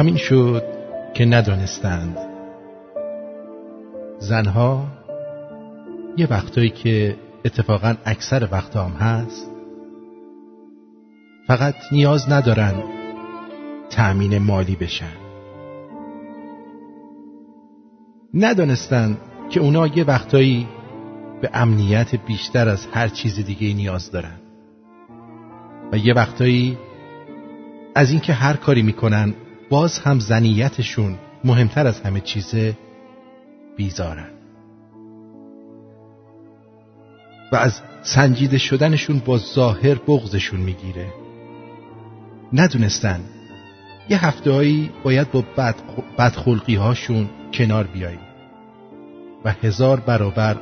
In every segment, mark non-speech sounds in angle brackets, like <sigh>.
همین شد که ندانستند. زنها یه وقتایی که اتفاقا اکثر وقت هم هست فقط نیاز ندارن تأمین مالی بشن. ندانستن که اونا یه وقتایی به امنیت بیشتر از هر چیز دیگه نیاز دارن. و یه وقتایی از اینکه هر کاری می‌کنن باز هم زنیتشون مهمتر از همه چیزه بیزارن. و از سنجیده شدنشون با ظاهر بغزشون می‌گیره. ندونستن. یه هفته هایی باید با بدخلقی هاشون کنار بیایی و هزار برابر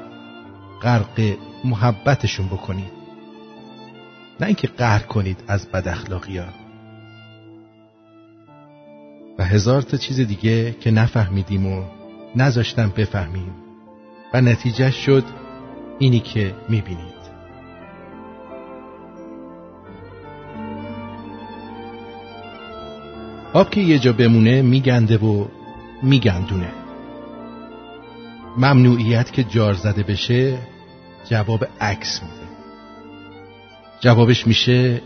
غرق محبتشون بکنید. نه اینکه قهر کنید از بد اخلاقی ها و هزار تا چیز دیگه که نفهمیدیم و نذاشتم بفهمیم. و نتیجه شد اینی که می‌بینید. آب که یه جا بمونه میگنده و میگندونه. ممنوعیت که جار زده بشه جواب عکس میده. جوابش میشه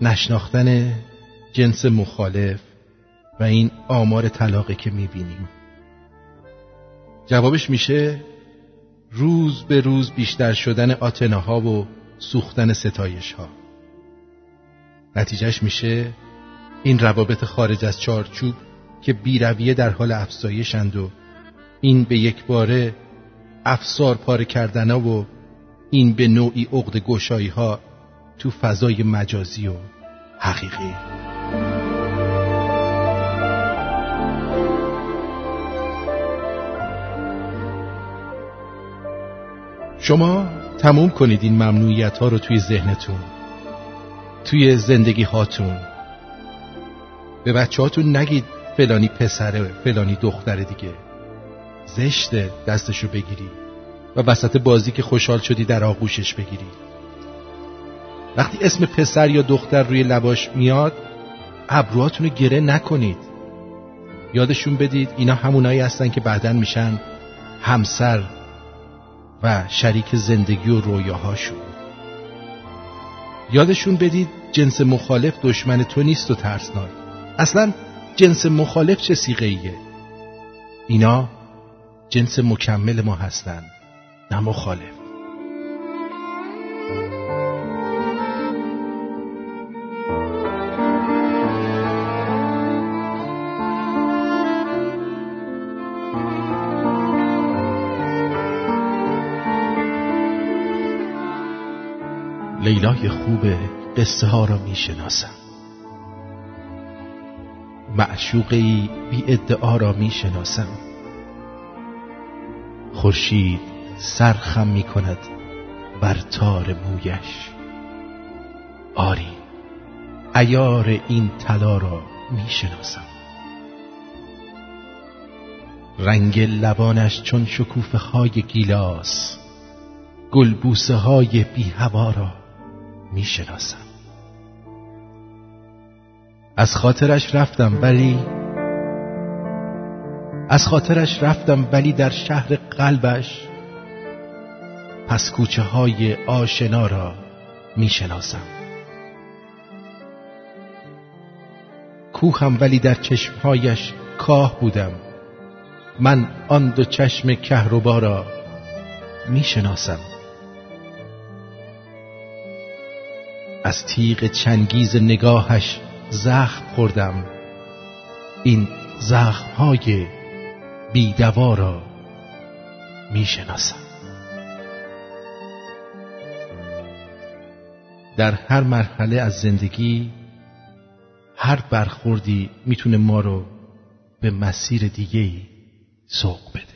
نشناختن جنس مخالف و این آمار طلاقه که می‌بینیم. جوابش میشه روز به روز بیشتر شدن آتناها و سوختن ستایش ها نتیجهش میشه این روابط خارج از چارچوب که بیرویه در حال افزایشند و این به یک باره افسار پاره کردن و این به نوعی عقد گشایی ها تو فضای مجازی و حقیقی. شما تموم کنید این ممنوعیت ها رو توی ذهنتون توی زندگی هاتون به بچه هاتون نگید فلانی پسره فلانی دختر دیگه. زشته دستشو بگیری و وسط بازی که خوشحال شدی در آغوشش بگیری. وقتی اسم پسر یا دختر روی لباش میاد ابروهاتون رو گره نکنید. یادشون بدید اینا همونایی هستن که بعدا میشن همسر و شریک زندگی و رویاهاشون یادشون بدید جنس مخالف دشمن تو نیست و ترسناک. اصلا جنس مخالف چه سیغه ایه اینا جنس مکمل ما هستن نه مخالف. لیلای خوب قصه ها را می شناسم. معشوقی بی ادعا را می شناسم. خورشید سرخم می کند بر تار مویش آری ایار این طلا را می شناسم. رنگ لبانش چون شکوفه های گیلاس گلبوسه های بی هوا را می شناسم از خاطرش رفتم ولی از خاطرش رفتم ولی در شهر قلبش پس کوچه های آشنا را می شناسم کوهم ولی در چشمهایش کاه بودم. من آن دو چشم کهربا را می شناسم از تیغ چنگیز نگاهش زخم خوردم. این زخمهای بیدوا را می‌شناسم. در هر مرحله از زندگی هر برخوردی می‌تونه ما رو به مسیر دیگهی سوق بده.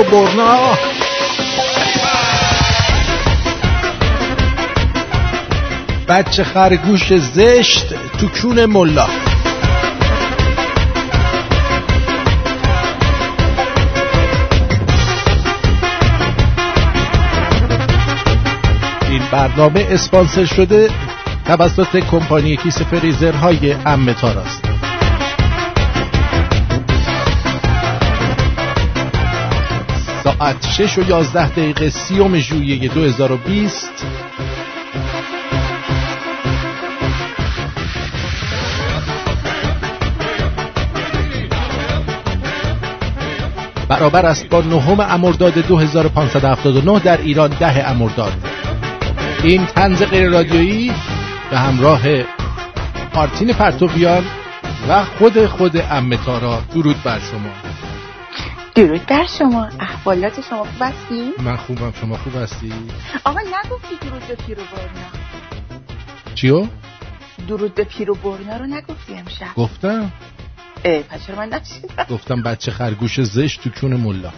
و برنا. بچه خرگوش زشت تو کون ملا. این برنامه اسپانسر شده توسط کمپانی کیسه فریزرهای امتار است ساعت 6 و 11 دقیقه سیوم ژوئیه 2020 برابر است با نهم امرداد 2579 در ایران ده امرداد. این تنز غیر رادیویی به همراه آرتین پرتوبیان و خود خود امتارا درود بر شما. درود بر شما. احوالات شما خوب هستی؟ من خوبم. شما خوب هستی؟ آقا نگفتی درود به پیرو برنا چیو؟ درود به پیرو برنا رو نگفتی امشب؟ گفتم. اه پس چرا من نشیدم گفتم بچه خرگوش زشت تو کون ملا.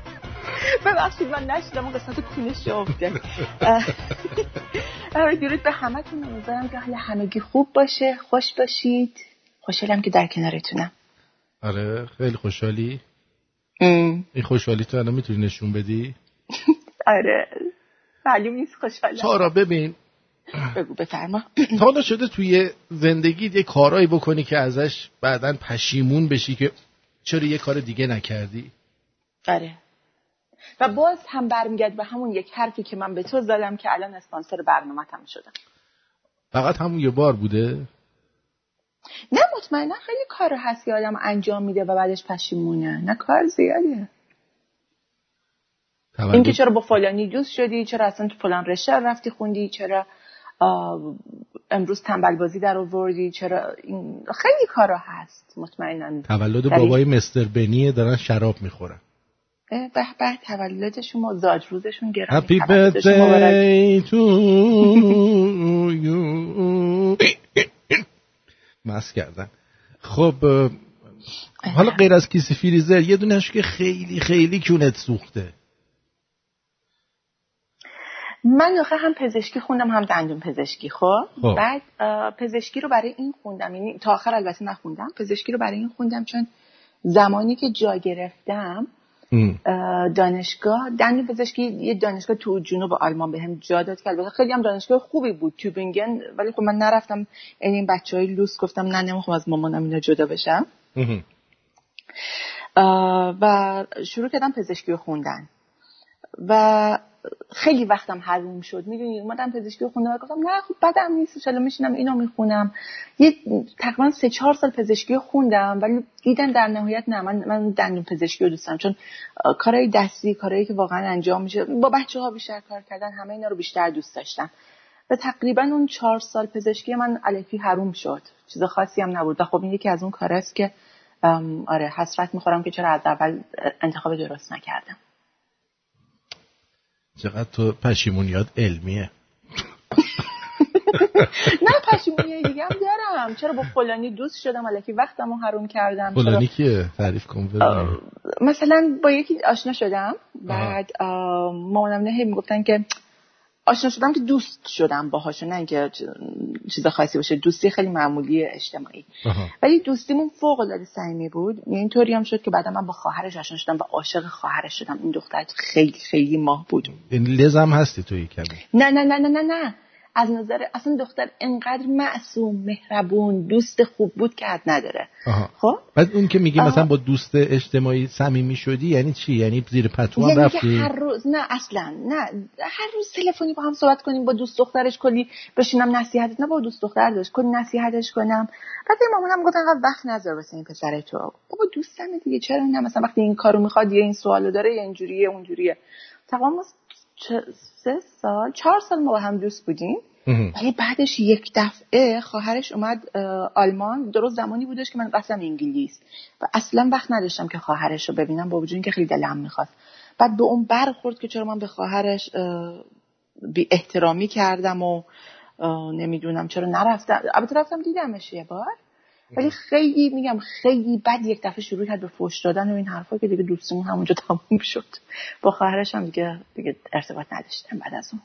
<laughs> ببخشید من نشیدم اون قسمت کونش جا افتاد درود به همه تون امیدوارم که حال همگی خوب باشه. خوش باشید. خوشحالم که در کنارتونم. آره خیلی خوشحالی. ام، این خوشحالی تو الان می‌تونی نشون بدی؟ <laughs> آره. معلوم نیست خوشحالم. تارا ببین. بگو بفرما. تا شده توی زندگیت یه کارایی بکنی که ازش بعدا پشیمون بشی که چرا یه کار دیگه نکردی؟ آره. و باز هم برمیگرد به همون یک حرفی که من به تو زدم که الان اسپانسر برنامه‌تم شدم فقط همون یه بار بوده؟ نه مطمئنا خیلی کار هست که آدم انجام میده و بعدش پشیمونه. نه کار زیادیه. اینکه چرا با فلانی دوست شدی چرا اصلا تو فلان رشته رفتی خوندی چرا امروز تنبل بازی در آوردی چرا این خیلی کارا هست مطمئنا. تولد. بابای مستر بنیه دارن شراب می‌خورن. به به تولد شما زاد روزشون گرامی <laughs> to you. مست کردن. خب حالا غیر از کیسه فریزر یه دونش که خیلی خیلی کونت سوخته. من آخه هم پزشکی خوندم هم دندون پزشکی خب؟ خب. بعد پزشکی رو برای این خوندم یعنی تا آخر البته نخوندم پزشکی رو برای این خوندم چون زمانی که جا گرفتم دانشگاه. دندون پزشکی یه دانشگاه تو جنوب آلمان بهم جا داد که البته خیلی هم دانشگاه خوبی بود توبینگن. ولی خب من نرفتم این این بچه های لوس گفتم نه نمی‌خوام از مامانم اینا جدا بشم. و شروع کردم پزشکی رو خوندن. و خیلی وقتم حروم شد. می‌دونی اومدم پزشکی رو خوندم و گفتم نه خب بدم نیست چلا میشینم اینو می‌خونم. یه تقریبا سه چهار سال پزشکی خوندم ولی دیدن در نهایت نه. من من دندون پزشکی رو دوستم چون کارهای دستی کارهایی که واقعا انجام میشه با بچه ها بیشتر کار کردن همه اینا رو بیشتر دوست داشتم. و تقریبا اون چهار سال پزشکی من الکی حروم شد. چیز خاصی هم نبود. و خب این یکی از اون کاراست که آره حسرت می‌خورم که چرا از اول انتخاب درست نکردم. چقدر تو پشیمونیات علمیه. <laughs> نه پشیمونی دیگه هم دارم. چرا با فلانی دوست شدم؟ الکی وقتمو حروم کردم. فلانی کیه؟ تعریف کن. مثلا با یکی آشنا شدم. بعد مامانم نه می‌گفتن که آشنا شدم که دوست شدم باهاشون نه اینکه چیز خاصی باشه. دوستی خیلی معمولی اجتماعی. آها. ولی دوستیمون فوق العاده صمیمی بود. یعنی اینطوری هم شد که بعدا من با خواهرش آشنا شدم و عاشق خواهرش شدم. این دختر خیلی خیلی ماه بود. این لزم هستی توی کمی نه نه نه نه نه نه. از نظر اصلا دختر انقدر معصوم مهربون دوست خوب بود که حد نداره. خب؟ بعد اون که میگه. مثلا با دوست اجتماعی صمیمی شدی یعنی چی؟ یعنی زیر پتو هم یعنی رفتی؟ هر روز نه اصلا. نه. هر روز تلفنی با هم صحبت کنیم با دوست دخترش کلی بشینم نصیحتش نه با دوست دختر داشت کلی نصیحتش کنم. بعد مامانم گفت انقدر وقت نذار واسه این پسر تو. بابا دوستمه دیگه چرا نه؟ مثلا وقتی این کارو می‌خواد یا این سوالو داره یا اینجوریه اونجوریه. چه- سه سال چهار سال ما با هم دوست بودیم. ولی بعدش یک دفعه خواهرش اومد آلمان. درست زمانی بودش که من قصدم انگلیس. و اصلا وقت نداشتم که خواهرش رو ببینم با وجود اینکه خیلی دلم می‌خواست. بعد به اون برخورد که چرا من به خواهرش اه، بی احترامی کردم و نمی‌دونم چرا نرفتم. البته رفتم دیدمش یه بار. ولی خیلی میگم خیلی بد یک دفعه شروع کرد به فوش دادن و این حرفا که دیگه دوستیمون همونجا تموم شد. با خواهرش هم دیگه دیگه ارتباط نداشتم بعد از اون.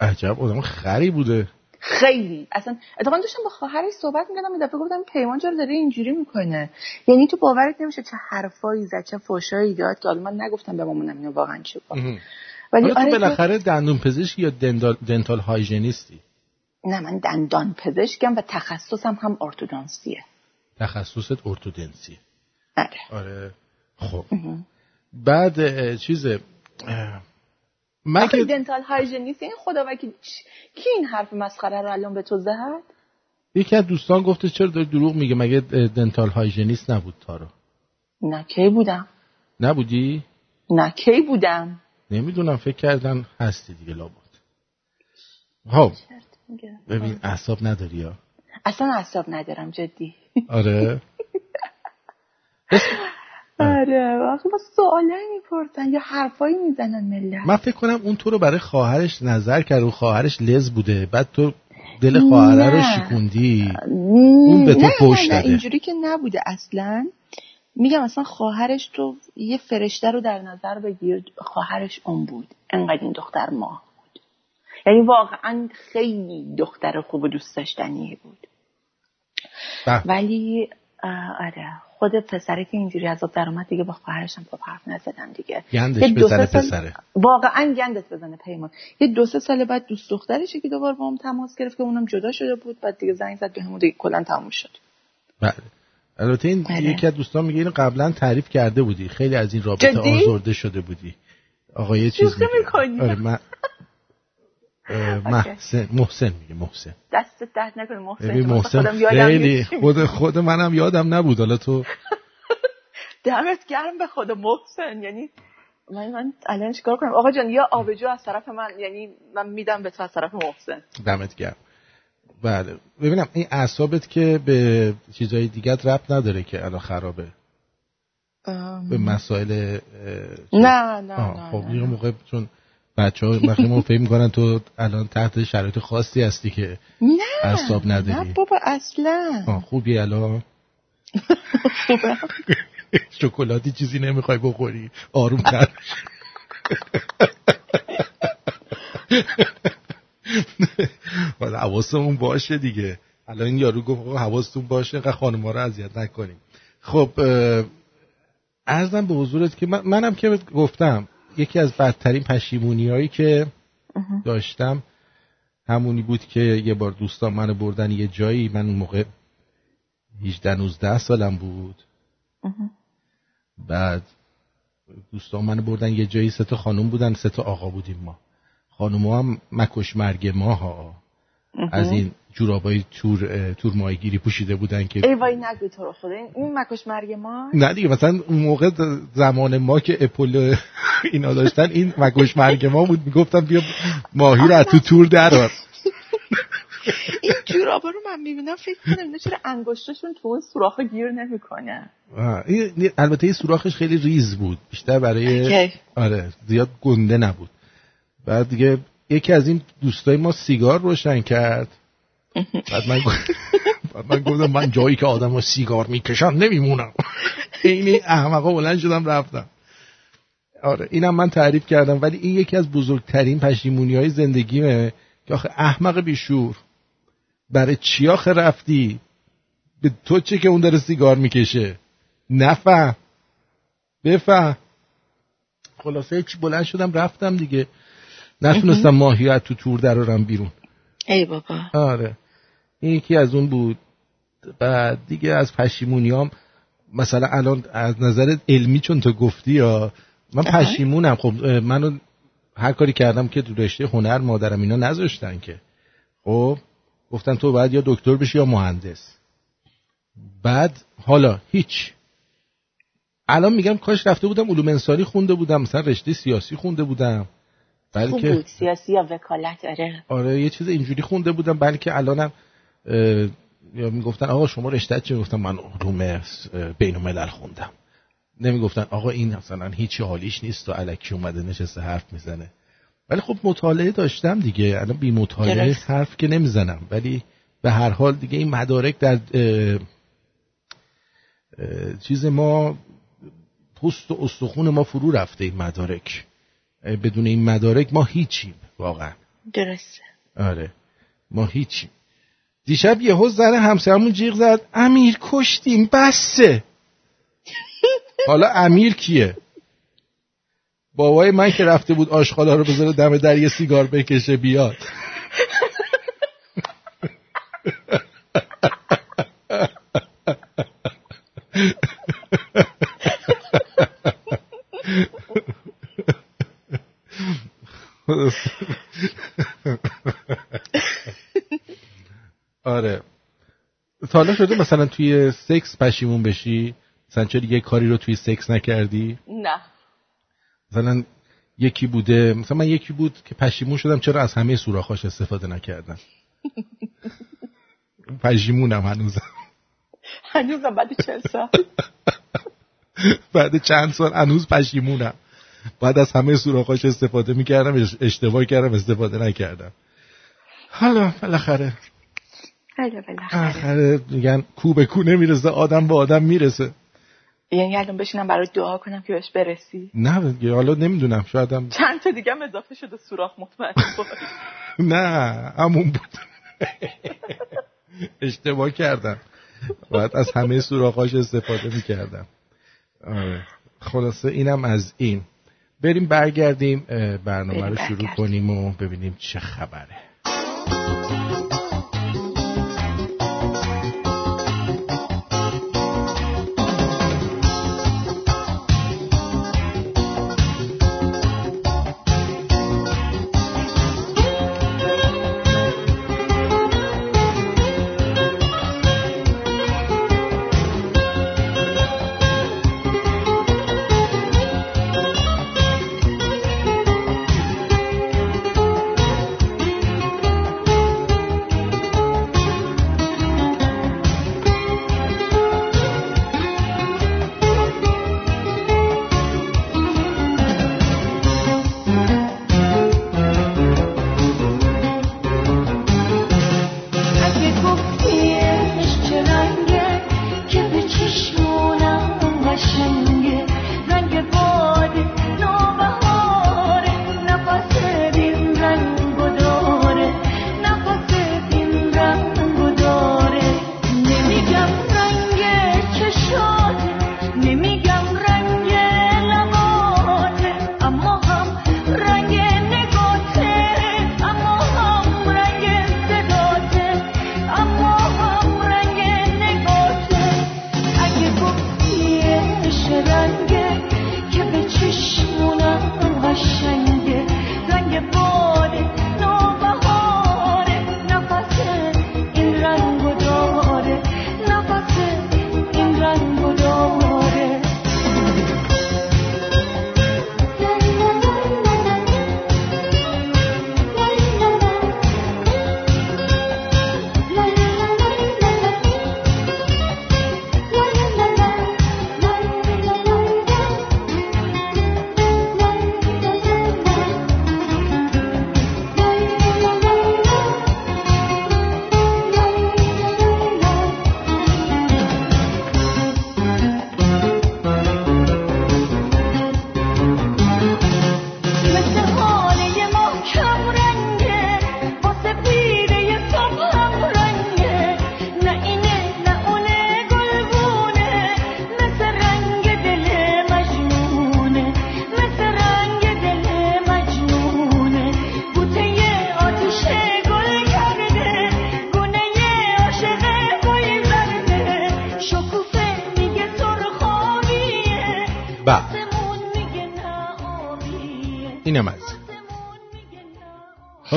عجب آدم خری بوده. خیلی. اصلا اتفاقا داشتم با خواهرش صحبت می‌کردم یه دفعه گفتم پیمان چرا داره اینجوری می‌کنه. یعنی تو باورت نمیشه چه حرفایی زد چه فوشایی داد که من نگفتم به مامانم اینو واقعا مهم. ولی آره تو- بالاخره دندون پزشک یا دندال, دنتال هایژنیستی نه من دندان پزشکم و تخصصم هم ارتودانسیه تخصصت ارتودنسی. آره آره خب. بعد چیز من که دنتال هایژنیست این خدا وکیل چ- کی این حرف مسخره رو الان به تو زد؟ یکی از دوستان گفته چرا داری دروغ میگه؟ مگه دنتال هایژنیست نبود تارو نه کی بودم؟ نبودی؟ نه کی بودم؟ نمی‌دونم فکر کردن هستی دیگه لابد. خب. ببین اعصاب نداری یا؟ اصلا اعصاب ندارم جدی. آره. آره واقعا با سوالایی می‌پرسن یا حرفایی می‌زنن ملت. من فکر کنم اون تو رو برای خواهرش نظر کرد و خواهرش لز بوده. بعد تو دل خواهره رو. شکوندی. اون به تو نه داده. اینجوری که نبوده اصلا. میگم اصلا خواهرش تو یه فرشته رو در نظر بگیر خواهرش اون بود. انقدر این دختر ماه بود. یعنی واقعا خیلی دختر خوب و دوست داشتنی بود. به. ولی آره. خود پسره که اینجوری از در اومد دیگه با خواهرش هم خب حرف نزدم دیگه. گندش بزنه سال- پسره. واقعا گندت بزنه پیمان. یه دو سه سال بعد دوست دخترشه که دوباره با هم تماس گرفت که اونم جدا شده بود بعد دیگه زنگ زد بهمون دیگه کلا تموم شد. بله. البته این بله. یکی از دوستان میگه اینو قبلا تعریف کرده بودی. خیلی از این رابطه جدی؟ آزرده شده بودی. آقا یه چیز میگه. می‌کنی؟ آره من <laughs> محسن محسن میگه محسن. دستت درد نکنه محسن محسن خودم یادم. خود خود منم یادم نبود. حالا تو <laughs> دمت گرم به خدا محسن. یعنی من من الان چیکار کنم؟ آقا جان یا آبجو از طرف من یعنی من میدم به تو از طرف محسن. دمت گرم. بله. ببینم این اعصابت که به چیزای دیگه ربط نداره که الان خرابه؟ ام، به مسائل نه نه نه, خب. یه موقع چون بچه ها وقتی ما فکر می‌کنن تو الان تحت شرایط خاصی هستی که نه اعصاب نداری. نه بابا اصلا. خوبی الان. خوبه. شکلاتی چیزی نمی‌خوای بخوری. آروم تر حالا حواسمون باشه دیگه. الان این یارو گفت آقا حواستون باشه اینقدر خانم‌ها رو اذیت نکنیم. خب اه، عرضم به حضورت که من منم که گفتم یکی از بدترین پشیمونی هایی که داشتم همونی بود که یه بار دوستان منو بردن یه جایی. من اون موقع 18 19 سالم بود. بعد دوستان منو بردن یه جایی. سه تا خانم بودن سه تا آقا بودیم ما. خانم هم مکش مرگ ما ها از این جورابای تور تور ماهیگیری پوشیده بودن که ای وای نگو تو رو خدا. این- مکش مرگ ما؟ نه دیگه مثلا اون موقع زمان ما که اپول اینا داشتن این مکش مرگ ما بود. می‌گفتن بیا ماهی رو از تو تور درار <laughs> این جورابا رو من می‌بینم فکر کنم اینا چرا انگشتشون تو اون سوراخ گیر نمی‌کنه این- البته این سوراخش خیلی ریز بود. بیشتر برای. آره زیاد گنده نبود. بعد دیگه یکی از این دوستای ما سیگار روشن کرد. بعد من بعد من گفتم من جایی که آدم سیگار می‌کشن نمیمونم. این احمقا بلند شدم رفتم. آره اینم من تعریف کردم ولی این یکی از بزرگترین پشیمونی های زندگیمه که آخه احمق بیشور برای چی آخه رفتی؟ به تو چه که اون داره سیگار می‌کشه؟ نفهم. بفهم. خلاصه چی بلند شدم رفتم دیگه. نتونستم ماهی از تو تور درارم بیرون. ای بابا. آره. این یکی از اون بود. بعد دیگه از پشیمونیام مثلا الان از نظر علمی چون تو گفتی یا من. پشیمونم. خب منو هر کاری کردم که تو رشته هنر مادرم اینا نذاشتن که. خب گفتن تو باید یا دکتر بشی یا مهندس. بعد حالا هیچ. الان میگم کاش رفته بودم علوم انسانی خونده بودم مثلا رشته سیاسی خونده بودم. بلکه بود. سیاسی یا وکالت آره. آره یه چیز اینجوری خونده بودم بلکه الانم یا می‌گفتن آقا شما رشته چی؟ می‌گفتم من علوم بین الملل خوندم. نمی‌گفتن آقا این مثلا هیچی حالیش نیست و الکی اومده نشسته حرف می‌زنه. ولی خب مطالعه داشتم دیگه. الان بی مطالعه درست. حرف که نمی‌زنم. ولی به هر حال دیگه این مدارک در اه، اه، چیز ما پوست و استخون ما فرو رفته این مدارک. بدون این مدارک ما هیچیم واقعا. درسته. آره. ما هیچیم. دیشب یهو زن همسرمون جیغ زد. امیر کشتیم. بسه. <laughs> حالا امیر کیه؟ بابای من که رفته بود آشغالا رو بذاره دم در یه سیگار بکشه بیاد. تا حالا شده مثلا توی سکس پشیمون بشی؟ مثلا چرا یه کاری رو توی سکس نکردی؟ نه. مثلا یکی بوده مثلا من یکی بود که پشیمون شدم چرا از همه سوراخاش استفاده نکردم؟ <laughs> پشیمونم هنوزم. هنوزم بعد چل سال؟ <laughs> بعد چند سال هنوز پشیمونم. بعد از همه سوراخاش استفاده می‌کردم اشتباه کردم استفاده نکردم. حالا بالاخره آخره میگن کو به کو نمی‌رسه آدم به آدم می‌رسه. یعنی الان بشینم برای دعا کنم که بهش برسی. نه دیگه حالا نمی‌دونم شایدم چند تا دیگه هم اضافه شده سوراخ مطمئن. <laughs> نه همون بود. <laughs> اشتباه کردم. باید از همه سوراخاش استفاده می‌کردم. آره. خلاصه اینم از این. بریم برگردیم برنامه رو شروع. کنیم و ببینیم چه خبره.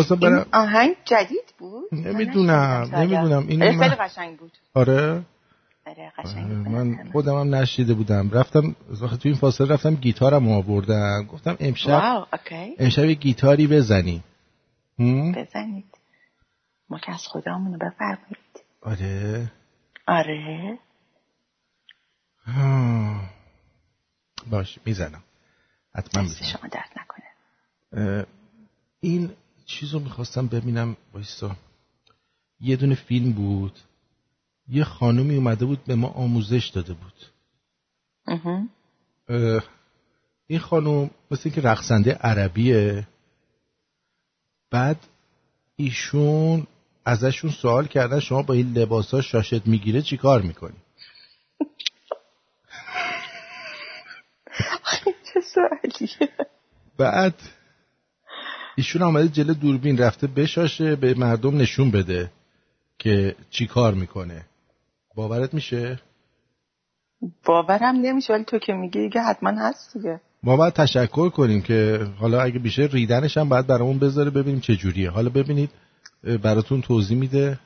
خواستم این برم. آهنگ جدید بود؟ نمی‌دونم نمی‌دونم. آره، خیلی من قشنگ بود. آره. آره بود. من خودم هم نشیده بودم. رفتم تو این فاصله رفتم گیتارم آوردم. گفتم امشب امشب یه گیتاری بزنیم؟ بزنید. ما که از خودمونو بفرمایید. آره. آره. باش می‌زنم. حتما می‌زنم. شما درد نکنه. این چیز رو می‌خواستم ببینم بایستا یه دونه فیلم بود. یه خانومی اومده بود به ما آموزش داده بود. اه، این خانم مثل اینکه رقصنده عربیه. بعد ایشون ازشون سوال کردن شما با این لباس ها شاشت می‌گیره چی کار می‌کنی؟ <laughs> چه سوالیه. بعد ایشون آمده جلو دوربین رفته بشاشه به مردم نشون بده که چی کار می‌کنه. باورت میشه؟ باورم نمیشه ولی تو که میگی دیگه حتما هست دیگه. ما باید تشکر کنیم که حالا اگه بیشه ریدنش هم باید برامون بذاره ببینیم چه جوریه. حالا ببینید براتون توضیح میده.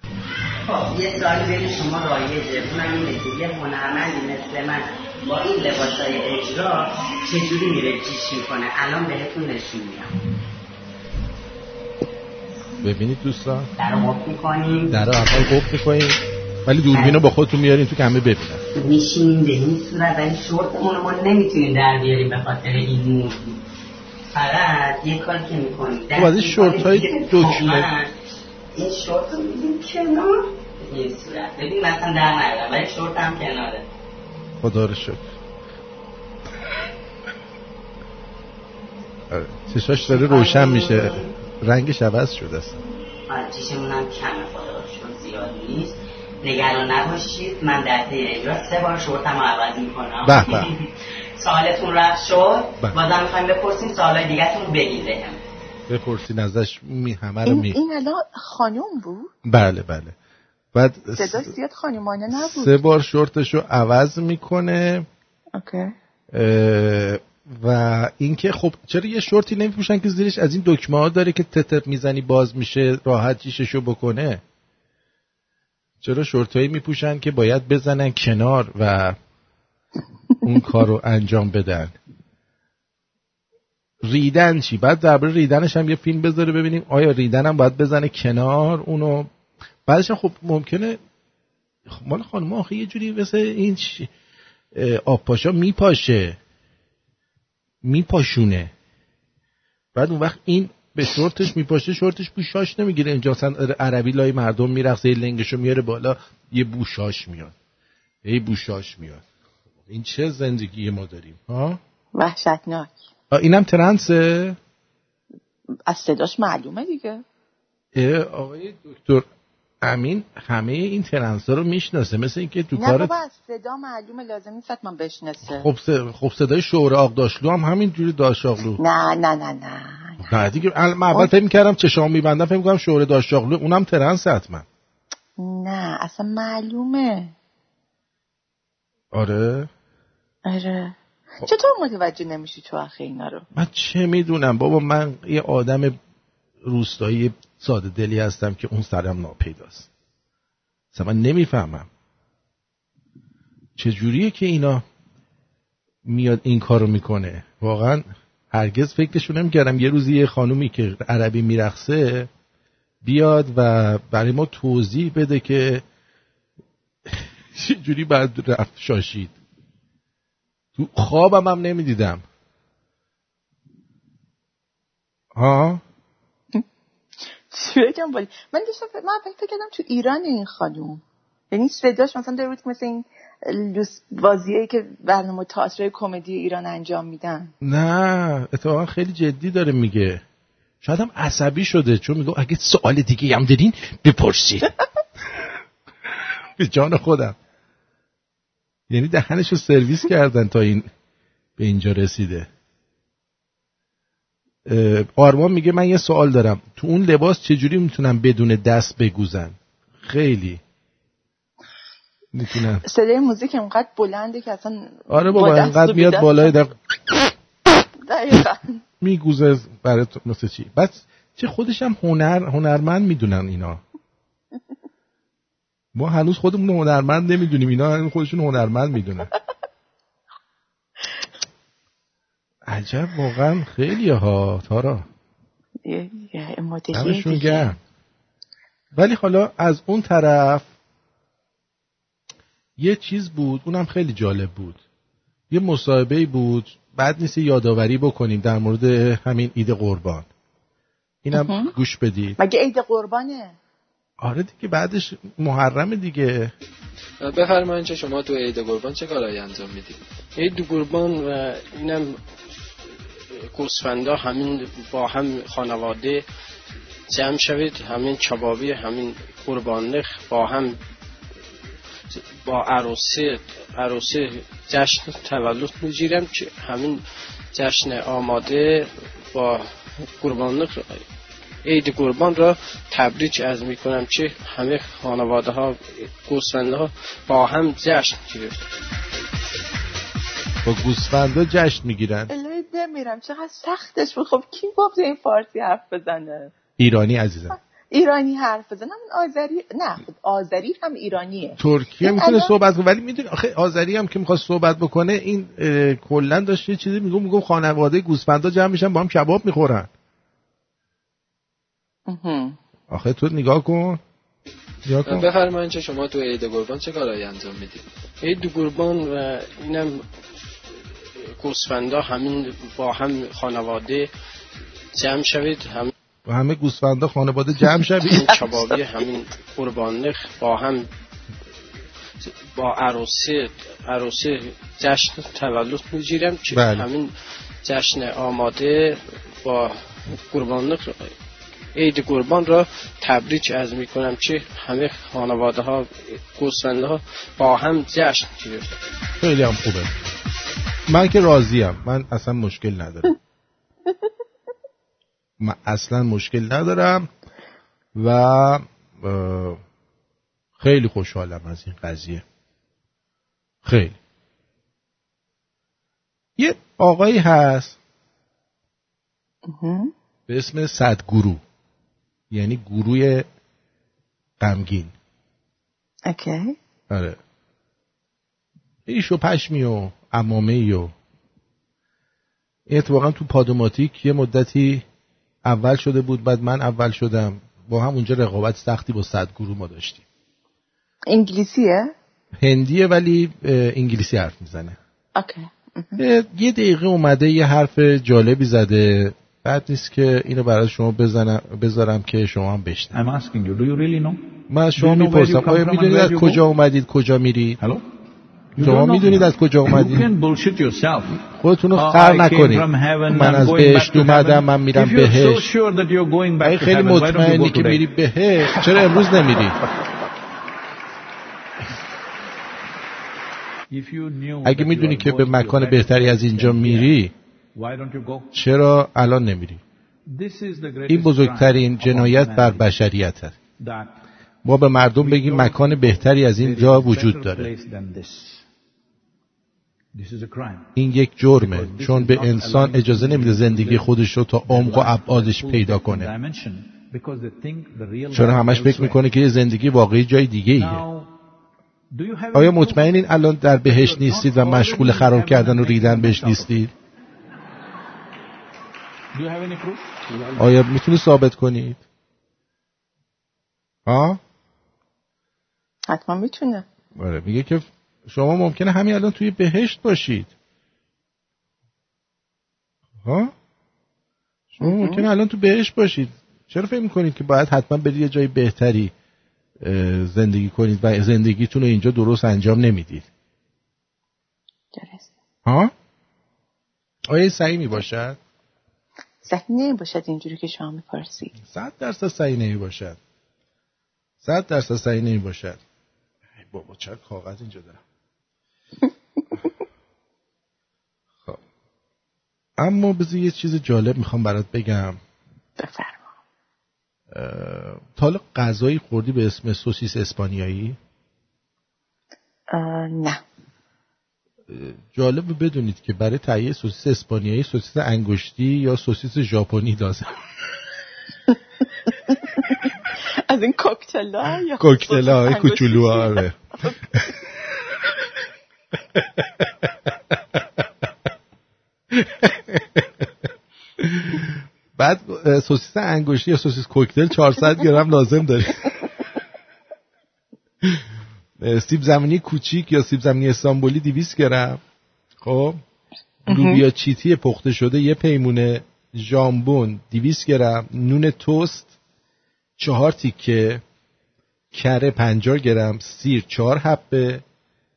خب یه سوالی بین شما رایجه. اونم اینه که یه هنرمندی مثل من با این لباسای اجرا چجوری میره جیش می‌کنه؟ الان بهتون نشون میدم. ببینید دوستان. در قفل می‌کنیم. در اول قفل می‌کنیم. ولی دوربین رو با خودتون میارین تو که همه ببینن. میشینیم به این صورت ولی شورتمون ما نمی‌تونیم در بیاریم به خاطر این موضوع. فقط یه کاری که می‌کنیم خب، از این شورت‌های دکمه. این شورت رو میدیم کنار. این صورت. ببین مثلا در نیارم ولی شورت هم کناره. خدا رو شکر. آره. چشاش داره روشن میشه. رنگش عوض شده است. چیشمون هم کمه خدا رو شکر زیاد نیست. نگران نباشید. من در طی اجرا سه بار شورتم رو عوض می‌کنم. به <laughs> به. سوالتون رفت شد. بازم می‌خوایم بپرسیم سوالای دیگهتون رو بگید بهم بپرسین ازش می همه رو این, می این الان خانوم بود؟ بله بله. بعد صداش زیاد خانومانه نبود. سه بار شورتش رو عوض می‌کنه. OK. و اینکه خب چرا یه شورتی نمیپوشن که زیرش از این دکمه ها داره که تتر می‌زنی باز میشه راحت جیششو بکنه؟ چرا شورتهایی میپوشن که باید بزنن کنار و اون کار رو انجام بدن؟ ریدن چی؟ بعد درباره ریدنش هم یه فیلم بذاره ببینیم. آیا ریدن هم باید بزنه کنار اونو؟ بعدش خب ممکنه خب مال خانم آخه یه جوری مثل این آب پاشا میپاشه. میپاشونه. بعد اون وقت این به شورتش میپاشه شورتش بوشاش نمی‌گیره. اینجا عربی لای مردم میرقصه یه لنگشو میاره بالا یه بوشاش میاد. یه بوشاش میاد. این چه زندگی ما داریم ها؟ وحشتناک. اینم ترنسه؟ از صداش معلومه دیگه. آقای دکتر امین همه این ترنس ها رو می‌شناسه. مثل اینکه تو نه کار بابا از صدا معلومه لازم نیست حتما بشناسه. خب خب صدای شوره آق داشلو هم همین جوری داشاغلو نه نه نه نه. نه دیگه من اول فکر کردم چشام میبندم فکر می‌کنم شوره داشاغلو اونم ترنس حتما. نه اصلا معلومه. آره. آره. چطور متوجه نمیشی تو آخه اینا رو؟ من چه می‌دونم؟ بابا من یه آدم روستایی ساده دلی هستم که اون سرم ناپیداست. مثلا من نمی‌فهمم. چجوریه که اینا میاد این کارو می‌کنه؟ واقعا هرگز فکرشو نمی‌کردم. یه روزی یه خانومی که عربی میرقصه بیاد و برای ما توضیح بده که <laughs> چجوری بعد رفت شاشید. تو خوابم هم نمی‌دیدم. ها چی بگم ولی من داشتم من فکر کردم تو ایران این خانوم. یعنی صداش مثلا داره بود مثل این لوس بازیایی که برنامه تئاتر کمدی ایران انجام میدن. نه اتفاقا خیلی جدی داره میگه. شاید هم عصبی شده چون میگه اگه سوال دیگه هم دارین بپرسید. به <laughs> جان خودم. یعنی دهنش رو سرویس کردن تا این به اینجا رسیده. آرمان میگه من یه سوال دارم. تو اون لباس چجوری می‌تونم بدون دست بگوزن خیلی. می‌تونم. صدای موزیک انقدر بلنده که اصلا آره بابا انقدر میاد بالای در. میگوزه برای تو مثل چی؟ بس چه خودش هم هنر هنرمند می‌دونن اینا. ما هنوز خودمون هنرمند نمی‌دونیم. اینا خودشون هنرمند می‌دونن. عجب واقعا. خیلی ها تارا. دیگه. گرم. ولی حالا از اون طرف یه چیز بود اونم خیلی جالب بود. یه مصاحبه بود بعد نیست یادآوری بکنیم در مورد همین عید قربان. اینم. گوش بدید. مگه عید قربانه؟ آره دیگه بعدش محرم دیگه. بفرمایید چه شما تو عید قربان چه کارهایی انجام می‌دید؟ عید قربان و اینم گوسفندا همین با هم خانواده جمع شوید همین کبابی همین قربانخ با هم با عروسی عروسی جشن تولد می‌گیرم که همین جشن آماده با قربانخ عید قربان را تبریک از می‌کنم که همه خانواده ها گوسفنده ها با هم جشن گرفت با گوسفندا جشن می‌گیرن؟ بمیرم چقدر سختش بود. خب کی گفت این فارسی حرف بزنه؟ ایرانی عزیزم. ایرانی حرف بزنم اون آذری نه خب آذری هم ایرانیه. ترکیه می‌تونه الان- صحبت کنه. ولی می‌دونی آخه آذری هم که می‌خواد صحبت بکنه این اه، کلا داشت یه چیزی میگم میگم خانواده گوسفندا جمع میشن با هم کباب می‌خورن. اها. آخه تو نگاه کن. نگاه کن. بفرمایید چه شما تو عید قربان چه کارایی انجام می‌دید؟ عید قربان و اینم گوسفندا همین با هم خانواده جمع شوید هم و همه گوسفندا خانواده جمع شوید. این کبابی همین قربانه با هم با عروسی عروسی جشن تولد می‌گیرم که بله. همین جشن آماده با قربانه عید قربان را تبریک از می‌کنم که همه خانواده ها گوسفنده ها با هم جشن گرفتن. خیلی هم خوبه. من که راضیم. من اصلا مشکل ندارم. <laughs> من اصلا مشکل ندارم و خیلی خوشحالم از این قضیه. خیلی. یه آقایی هست. به اسم صدگورو یعنی گروه غمگین. OK. آره. ریش و پشمی و عمامه ای و این اتفاقا تو Podomatic یه مدتی اول شده بود بعد من اول شدم. با هم اونجا رقابت سختی با صد گروه ما داشتیم. انگلیسیه؟ هندیه ولی انگلیسی حرف می‌زنه. OK. یه دقیقه اومده یه حرف جالبی زده. بد نیست که اینو برای شما بزنم بذارم که شما هم بشنوید. I'm asking you, do you really know? من از شما می‌پرسم. آیا می‌دونید از کجا? اومدید کجا میرید؟ Hello? شما می‌دونید از کجا اومدی؟ خودتون رو خر نکنید. من از بهشت اومدم من میرم بهشت. بایی خیلی مطمئنی که میری بهشت. چرا امروز نمیری؟ اگه می‌دونی که به مکان بهتری از اینجا میری چرا الان نمیری؟ این بزرگترین جنایت بر بشریت هست ما به مردم بگیم مکان بهتری از این جا وجود داره. این یک جرمه. چون به انسان اجازه نمیده زندگی خودش رو تا عمق و ابعادش پیدا کنه. چون همش is فکر. می‌کنه که یه زندگی واقعی جای دیگه ایه Now, do you have آیا any proof? مطمئنین الان در بهشت نیستید و مشغول خراب کردن و ریدن بهش نیستید؟ Do you have any proof? آیا می‌تونی ثابت کنید؟ ها حتما می‌تونه. آره میگه که شما ممکنه همین الان توی بهشت باشید. ها؟ شما ممکنه. الان تو بهشت باشید. چرا فکر می‌کنید که باید حتما برید یه جای بهتری زندگی کنید و زندگیتون رو اینجا درست انجام نمی‌دید؟ درست. ها؟ آیا این صحیح می باشد صحیح اینجوری که شما می‌پرسید. صد درصد صحیح نمی باشد صد درصد صحیح نمی باشد بابا چرا کاغذ اینجا دارم. اما بذار یه چیز جالب می‌خوام برات بگم. بفرما. تا غذایی خوردی به اسم سوسیس اسپانیایی؟ نه. جالب بدونید که برای تهیه سوسیس اسپانیایی سوسیس انگشتی یا سوسیس ژاپنی لازم. <laughs> از این کوکتل یا <laughs> کوکتل های انگشتی؟ کوچولو آره. <laughs> بعد سوسیس انگشتی یا سوسیس کوکتل 400 گرم لازم داری سیب زمینی کوچیک یا سیب زمینی استانبولی 200 گرم. خب؟ لوبیا چیتی پخته شده یه پیمونه. ژامبون 200 گرم. نون توست چهار تیکه. کره 50 گرم. سیر 4 حبه.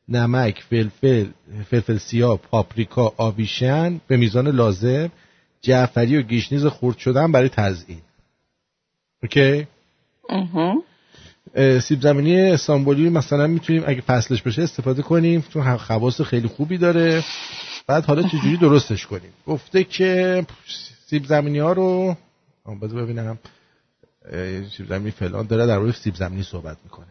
نمک فلفل فلفل سیاه پاپریکا آویشن به میزان لازم جعفری و گشنیز خرد شدن برای تزیین اوکی؟ سیب زمینی استانبولی مثلا می‌تونیم اگه فصلش بشه استفاده کنیم چون خواص خیلی خوبی داره. بعد حالا چجوری درستش کنیم؟ گفته که سیب زمینی ها رو بذار ببینم. سیب زمینی فلان داره در مورد سیب زمینی صحبت می‌کنه.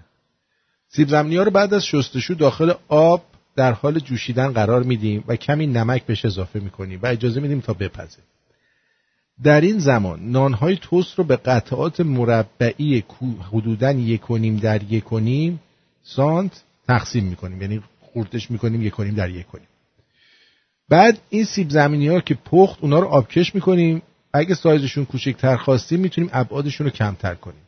سیب زمینی ها رو بعد از شستشو داخل آب در حال جوشیدن قرار میدیم و کمی نمک بهش اضافه می‌کنیم و اجازه میدیم تا بپزه. در این زمان نانهای توست رو به قطعات مربعی حدوداً یک و نیم در یک و نیم سانت تقسیم می‌کنیم. یعنی خورتش می‌کنیم یک و نیم در یک و نیم. بعد این سیب زمینی ها که پخت اونا رو آبکش می‌کنیم. اگه سایزشون کوچکتر خواستیم می‌تونیم ابعادشون رو کمتر کنیم.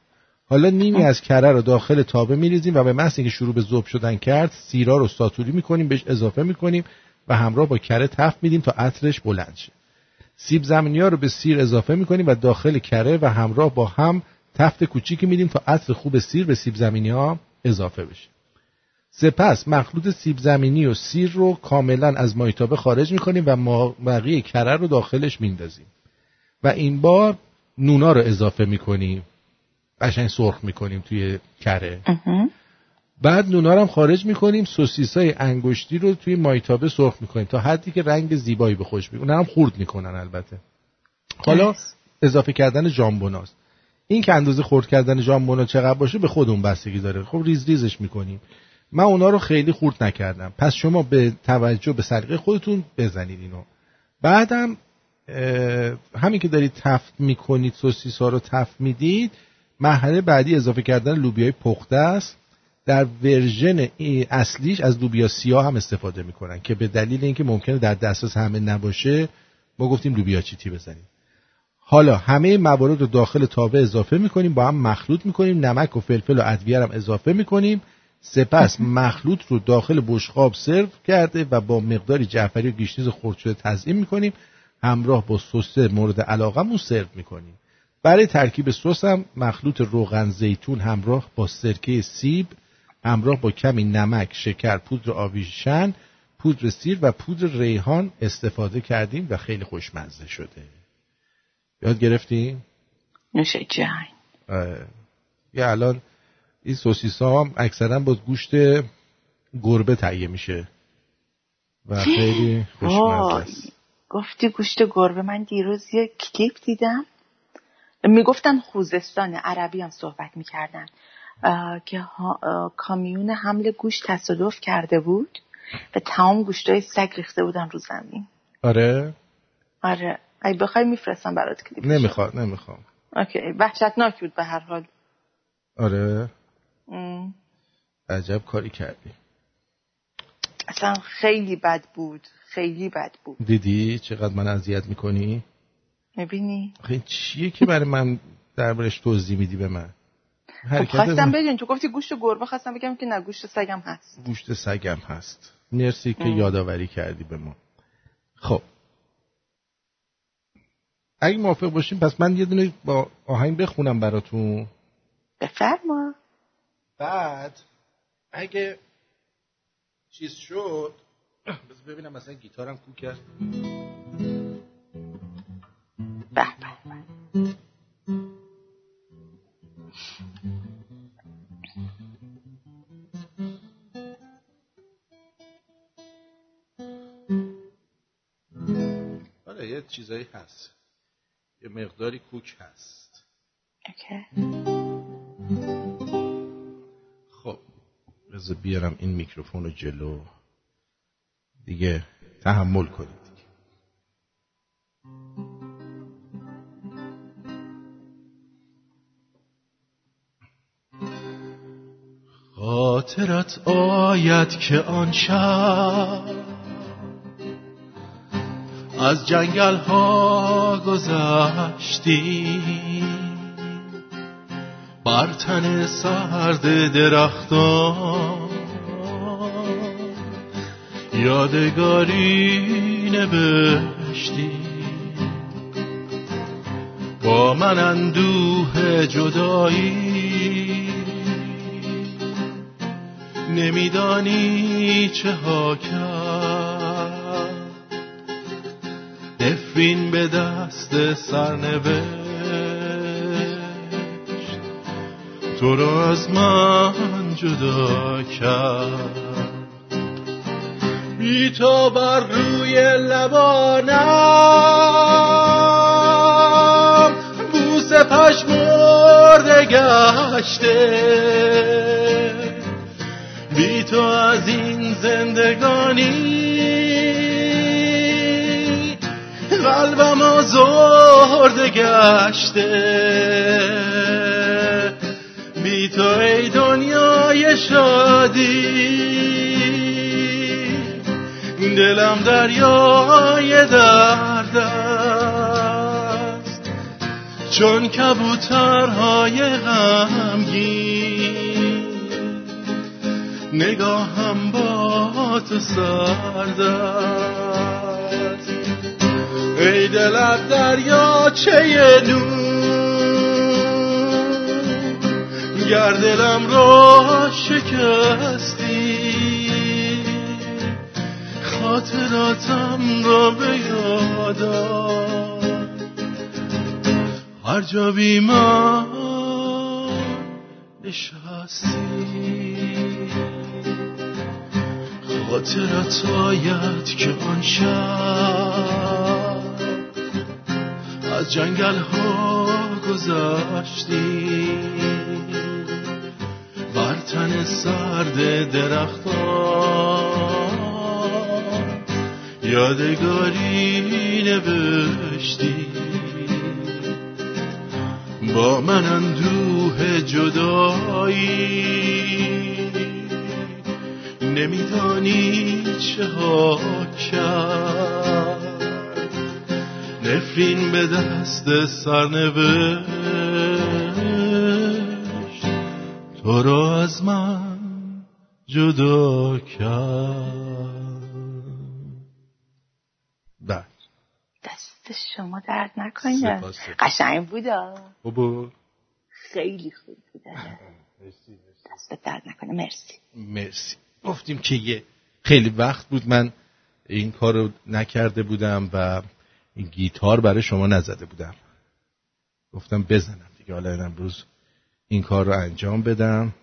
حالا نیمی از کره رو داخل تابه میریزیم و به محض اینکه شروع به ذوب شدن کرد سیرا رو ساتوری می‌کنیم بهش اضافه می‌کنیم و همراه با کره تفت میدیم تا عطرش بلند شه. سیب زمینی ها رو به سیر اضافه می‌کنیم و داخل کره و همراه با هم تفت کوچیکی میدیم تا عطر خوب سیر به سیب زمینی ها اضافه بشه. سپس مخلوط سیب زمینی و سیر رو کاملا از مایتابه خارج می‌کنیم و ما بقیه کره رو داخلش میندازیم. و این بار نونا رو اضافه می‌کنیم. قشنگ سرخ می‌کنیم توی کره. بعد نونا رو هم خارج می‌کنیم سوسیس های انگشتی رو توی مایتابه سرخ می‌کنیم تا حدی که رنگ زیبایی به خوش بیاد. اونها هم خورد می‌کنن البته. حالا. اضافه کردن ژامبوناست. این که اندازه خورد کردن ژامبونا چقدر باشه به خودمون بستگی داره. خب ریز ریزش می‌کنیم. من اونا رو خیلی خورد نکردم. پس شما به توجه به سلیقه خودتون بزنید اینو. بعدم همین که دارید تفت می‌کنید سوسیس ها رو تفت می‌دید مرحله بعدی اضافه کردن لوبیای پخته است. در ورژن اصلیش از لوبیا سیاه هم استفاده می‌کنن که به دلیل اینکه ممکنه در دسترس همه نباشه ما گفتیم لوبیا چیتی بزنیم. حالا همه موارد رو داخل تابه اضافه می‌کنیم با هم مخلوط می‌کنیم نمک و فلفل و ادویه هم اضافه می‌کنیم. سپس مخلوط رو داخل بشقاب سرو کرده و با مقداری جعفری و گشنیز خرد شده تزیین می‌کنیم. همراه با سس مورد علاقمون سرو می‌کنیم. برای ترکیب سس هم مخلوط روغن زیتون همراه با سرکه سیب همراه با کمی نمک، شکر، پودر آویشن، پودر سیر و پودر ریحان استفاده کردیم و خیلی خوشمزه شده. یاد گرفتیم؟ نوش جان آره. یه الان این سوسیس ها هم اکثرا با گوشت گربه تهیه میشه و خیلی <gasps> خوشمزه است. گفتی گوشت گربه من دیروز یه کلیپ دیدم می‌گفتن خوزستان عربی هم صحبت می‌کردن. که کامیون حمل گوشت تصادف کرده بود و تمام گوشتای سگ ریخته بودن رو زمین. آره؟ آره. اگه بخوای میفرستم برات کلیپ. نمی‌خواد نمی‌خوام. اوکی. وحشتناک بود به هر حال. آره؟ ام. عجب کاری کردی. اصلا خیلی بد بود. خیلی بد بود. دیدی چقدر من اذیت می‌کنی؟ می‌بینی؟ آخه چیه که برای من دربارش توضیح میدی به من؟ خب خواستم من- بدون تو گفتی گوشت گربه خواستم بگم که نه گوشت سگم هست. گوشت سگم هست. مرسی که ام. یادآوری کردی به ما. خب. اگه موافق باشیم پس من یه دونه با آهنگ بخونم براتون. بفرما. بعد اگه چیز شد بذار ببینم مثلا گیتارم کو کرد. آره یه چیزایی هست. یه مقداری کوک هست. خب بذار بیارم این میکروفون رو جلو. دیگه تحمل کنید دیگه. خاطرت آید که آن شب از جنگل ها گذشتی. بر تن سرد درختان یادگاری نوشتی با من اندوه جدایی. نمیدانی چه ها کرد. نفرین به دست سرنوشت. تو را از من جدا کرد. بی تو بر روی لبانم بوس پشمرده گشته. بی تو از این زندگانی قلبم آزرده گشته. بی تو ای دنیای شادی. دلم دریای درد است. چون کبوترهای غمگین نگاهم با تو سرد است ای دلت دریا چه نور گر دلم را شکستی خاطراتم را به یادم هر جا بی من نشستی خاطرت آید که آن شب جنگل ها گذشتی بر تن سرد درختان یادگاری نوشتی. با من اندوه جدایی. نمیدانی چه ها کرد. نفرین به دست سرنوشت. تو را از من جدا کرد. بله. دست شما درد نکنه. قشنگ بودا. بابا. خیلی خوب بوده دست درد نکنه. مرسی. مرسی. گفتیم که یه خیلی وقت بود. من این کار رو نکرده بودم و این گیتار برای شما نزده بودم. گفتم بزنم دیگه حالا امروز این کار رو انجام بدم.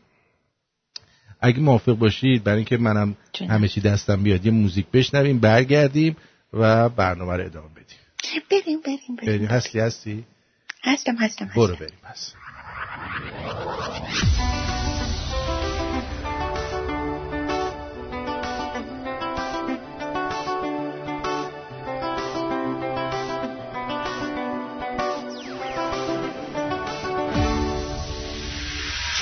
اگه موافق باشید برای اینکه منم. همه چی دستم بیاد یه موزیک بشنویم برگردیم و برنامه رو ادامه بدیم. بریم بریم بریم. بریم. هستی هستی؟ هستم هستم برو هستم. بریم پس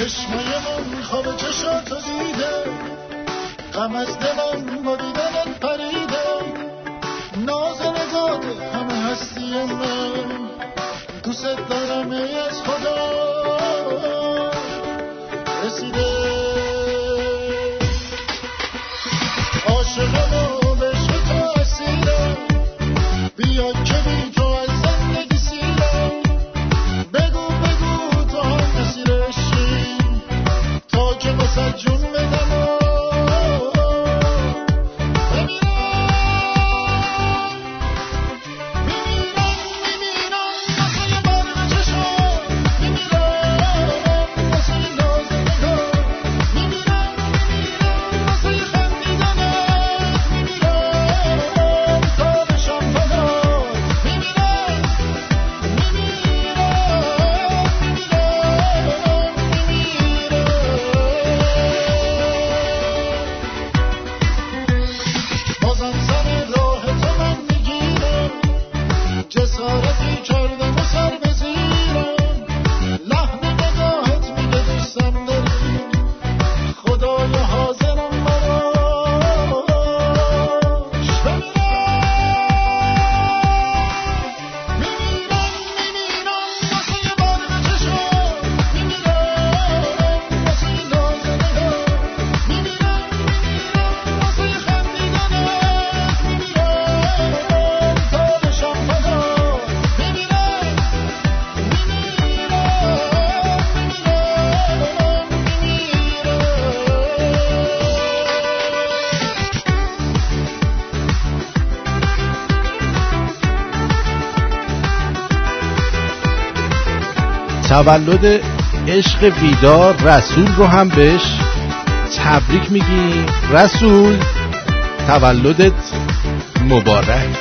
چشمای من خواب چشاتو دیده غم از دلم با دیدنت پریده ناز نگاهت همه هستی من. دوست دارم ای از خدا. رسیده تولد عشق ویدار رسول رو هم بهش تبریک میگی رسول تولدت مبارک.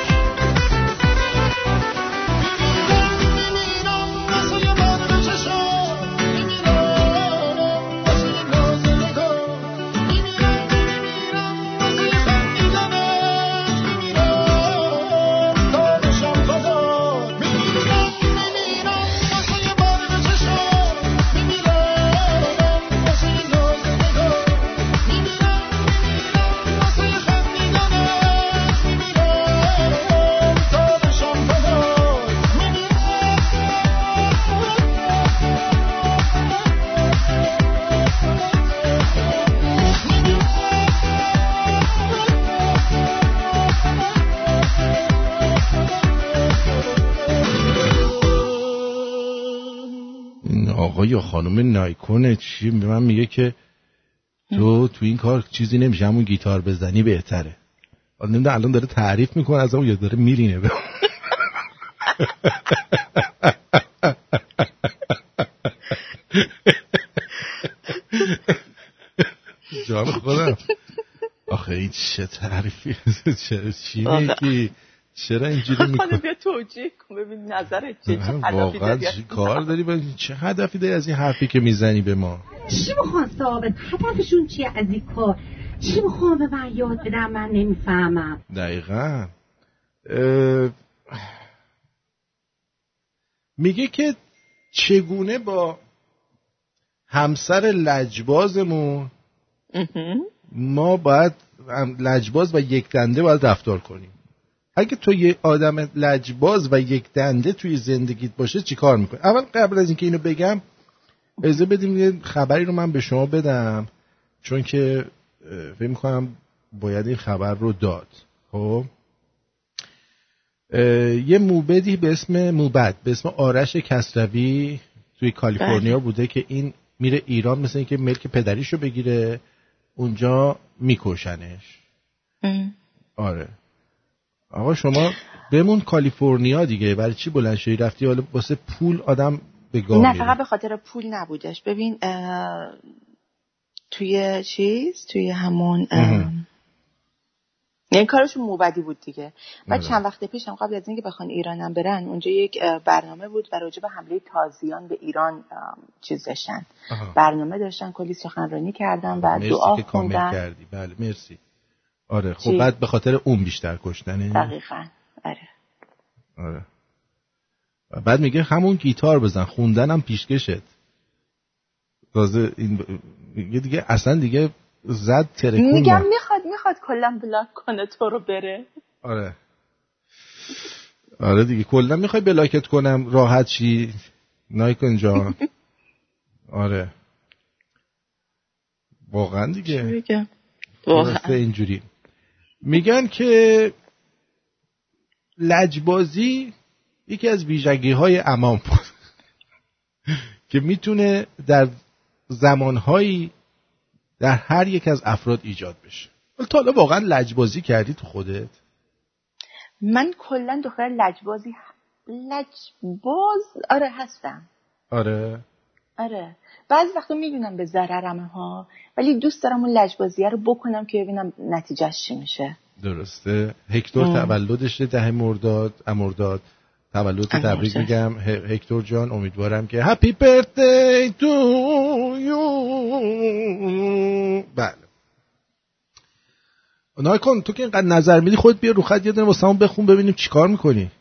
نایکونه چی؟ به من میگه که تو تو این کار چیزی نمیشه همون گیتار بزنی بهتره. نمی‌دونم الان داره تعریف می‌کنه از اون یا داره میرینه به جان خودم. آخه این چه تعریفی؟ چه چی میگی؟ چرا اینجوری حالا می‌کنی بیا توجیه کن ببین نظرت چیه چه هدفی واقعا داری چی کار داری؟ با چه هدفی داری از این حرفی که می‌زنی به ما؟ چی می‌خوان ثابت؟ هدفشون چیه از این کار؟ چی می‌خوان به من یاد بدم من نمی‌فهمم. دقیقا. اه، میگه که چگونه با همسر لجبازمون ما باید لجباز و یک دنده باید رفتار کنیم. اگه تو یه آدم لجباز و یک دنده توی زندگیت باشه چی کار می‌کنی؟ اول قبل از اینکه اینو بگم اجازه بدیم یه خبری رو من به شما بدم چون که فکر می‌کنم باید این خبر رو داد. خب؟ یه موبدی به اسم موبد به اسم آرش کسروی توی کالیفرنیا بوده که این میره ایران مثل اینکه ملک پدریشو بگیره اونجا میکشنش. آره. آقا شما بمون کالیفرنیا دیگه. برای چی بلند شدی؟ رفتی حالا واسه پول آدم به گاه نه فقط به خاطر پول نبودش. ببین توی چیز؟ توی همون. یعنی کارشون موبدی بود دیگه. و آره. چند وقت پیش هم قبل از اینکه بخوان ایرانم برن اونجا یک برنامه بود و راجع به حمله تازیان به ایران چیز داشتن. برنامه داشتن کلی سخنرانی کردن و مرسی دعا که کامل خوندن. کردی. بله مرسی. آره. خب چی؟ بعد به خاطر اون بیشتر کشتنه دقیقا. آره. آره. و بعد میگه همون گیتار بزن خوندنم پیشکشت. تازه این ب- میگه دیگه اصلا دیگه زد ترکون میگم. می‌خواد می‌خواد کلا بلاک کنه تو رو بره. آره. آره دیگه کلا می‌خوای بلاکت کنم راحت شی. نایکن جان. <laughs> آره. واقعا دیگه. درسته اینجوری. میگن که لجبازی یکی از ویژگی های امام بود. <laughs> که می‌تونه در زمانهایی در هر یک از افراد ایجاد بشه. ولی تا حالا واقعا لجبازی کردی تو خودت؟ من کلا دختر لجبازی لجباز؟ آره هستم. آره. آره. بعضی وقتا می‌دونم به ضررمه ها ولی دوست دارم اون لجبازیه رو بکنم که ببینم نتیجهش چی میشه. درسته. هکتور ام. تولدشه ده مرداد امرداد تولد. تبریک میگم. هکتور جان امیدوارم که هپی برثدی تو یو بله. نایکن تو که اینقدر نظر میدی خودت بیا رو خط یه دونه واسه بخون ببینیم چیکار می‌کنی.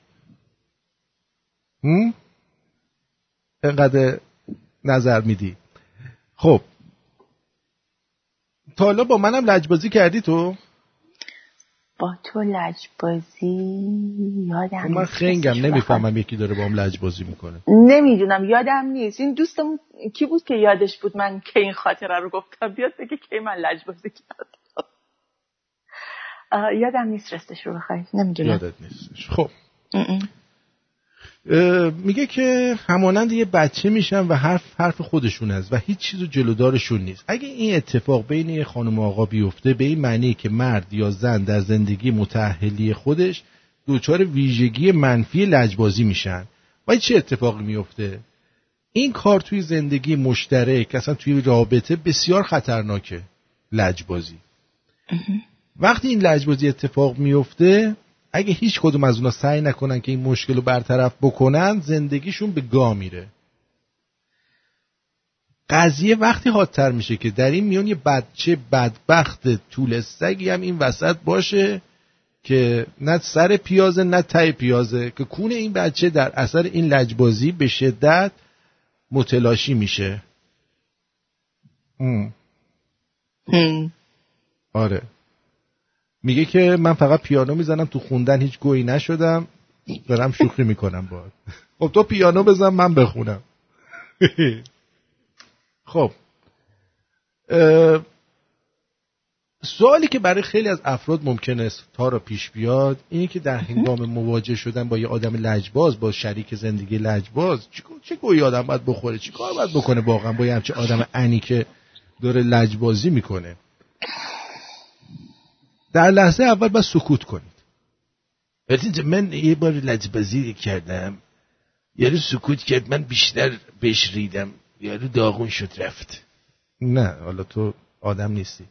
هم؟ اینقدر نظر میدی. خب. تا حالا با منم لجبازی کردی تو؟ با تو لجبازی یادم خب من نیست. خنگم نمی‌فهمم یکی داره با هم لجبازی می‌کنه. نمی‌دونم یادم نیست. این دوستم کی بود که یادش بود من که این خاطره رو گفتم؟ بیاد بگه کی من لجبازی کردم. یادم نیست رستش رو بخوای. نمی‌دونم. یادت نیستش. خب. میگه که همانند یه بچه میشن و حرف حرف خودشون است و هیچ چیز جلودارشون نیست. اگه این اتفاق بین یه خانم و آقا بیفته به این معنی که مرد یا زن در زندگی متأهلی خودش دچار ویژگی منفی لجبازی میشن. و چه اتفاقی میفته؟ این کار توی زندگی مشترک اصلا توی رابطه بسیار خطرناکه لجبازی. وقتی این لجبازی اتفاق میفته اگه هیچ کدوم از اونا سعی نکنن که این مشکل رو برطرف بکنن زندگیشون به گا میره. قضیه وقتی حادتر میشه که در این میون یه بچه بدبخت طول سگی هم این وسط باشه که نه سر پیازه نه ته پیازه که کون این بچه در اثر این لجبازی به شدت متلاشی میشه. ام. آره. میگه که من فقط پیانو می‌زنم تو خوندن هیچ گویی نشدم. دارم شوخی می‌کنم باید خب تو پیانو بزن من بخونم. <laughs> خب. سوالی که برای خیلی از افراد ممکن است تا را پیش بیاد اینه که در هنگام مواجه شدن با یه آدم لجباز با شریک زندگی لجباز چه گویی آدم باید بخوره؟ چی کار باید بکنه واقعا با یه همچه آدم انی که داره لجبازی می‌کنه؟ در لحظه اول باید سکوت کنید. ولی من یه بار لجبازی کردم. یارو سکوت کرد من بیشتر بهش ریدم. یارو داغون شد رفت. نه حالا تو آدم نیستی.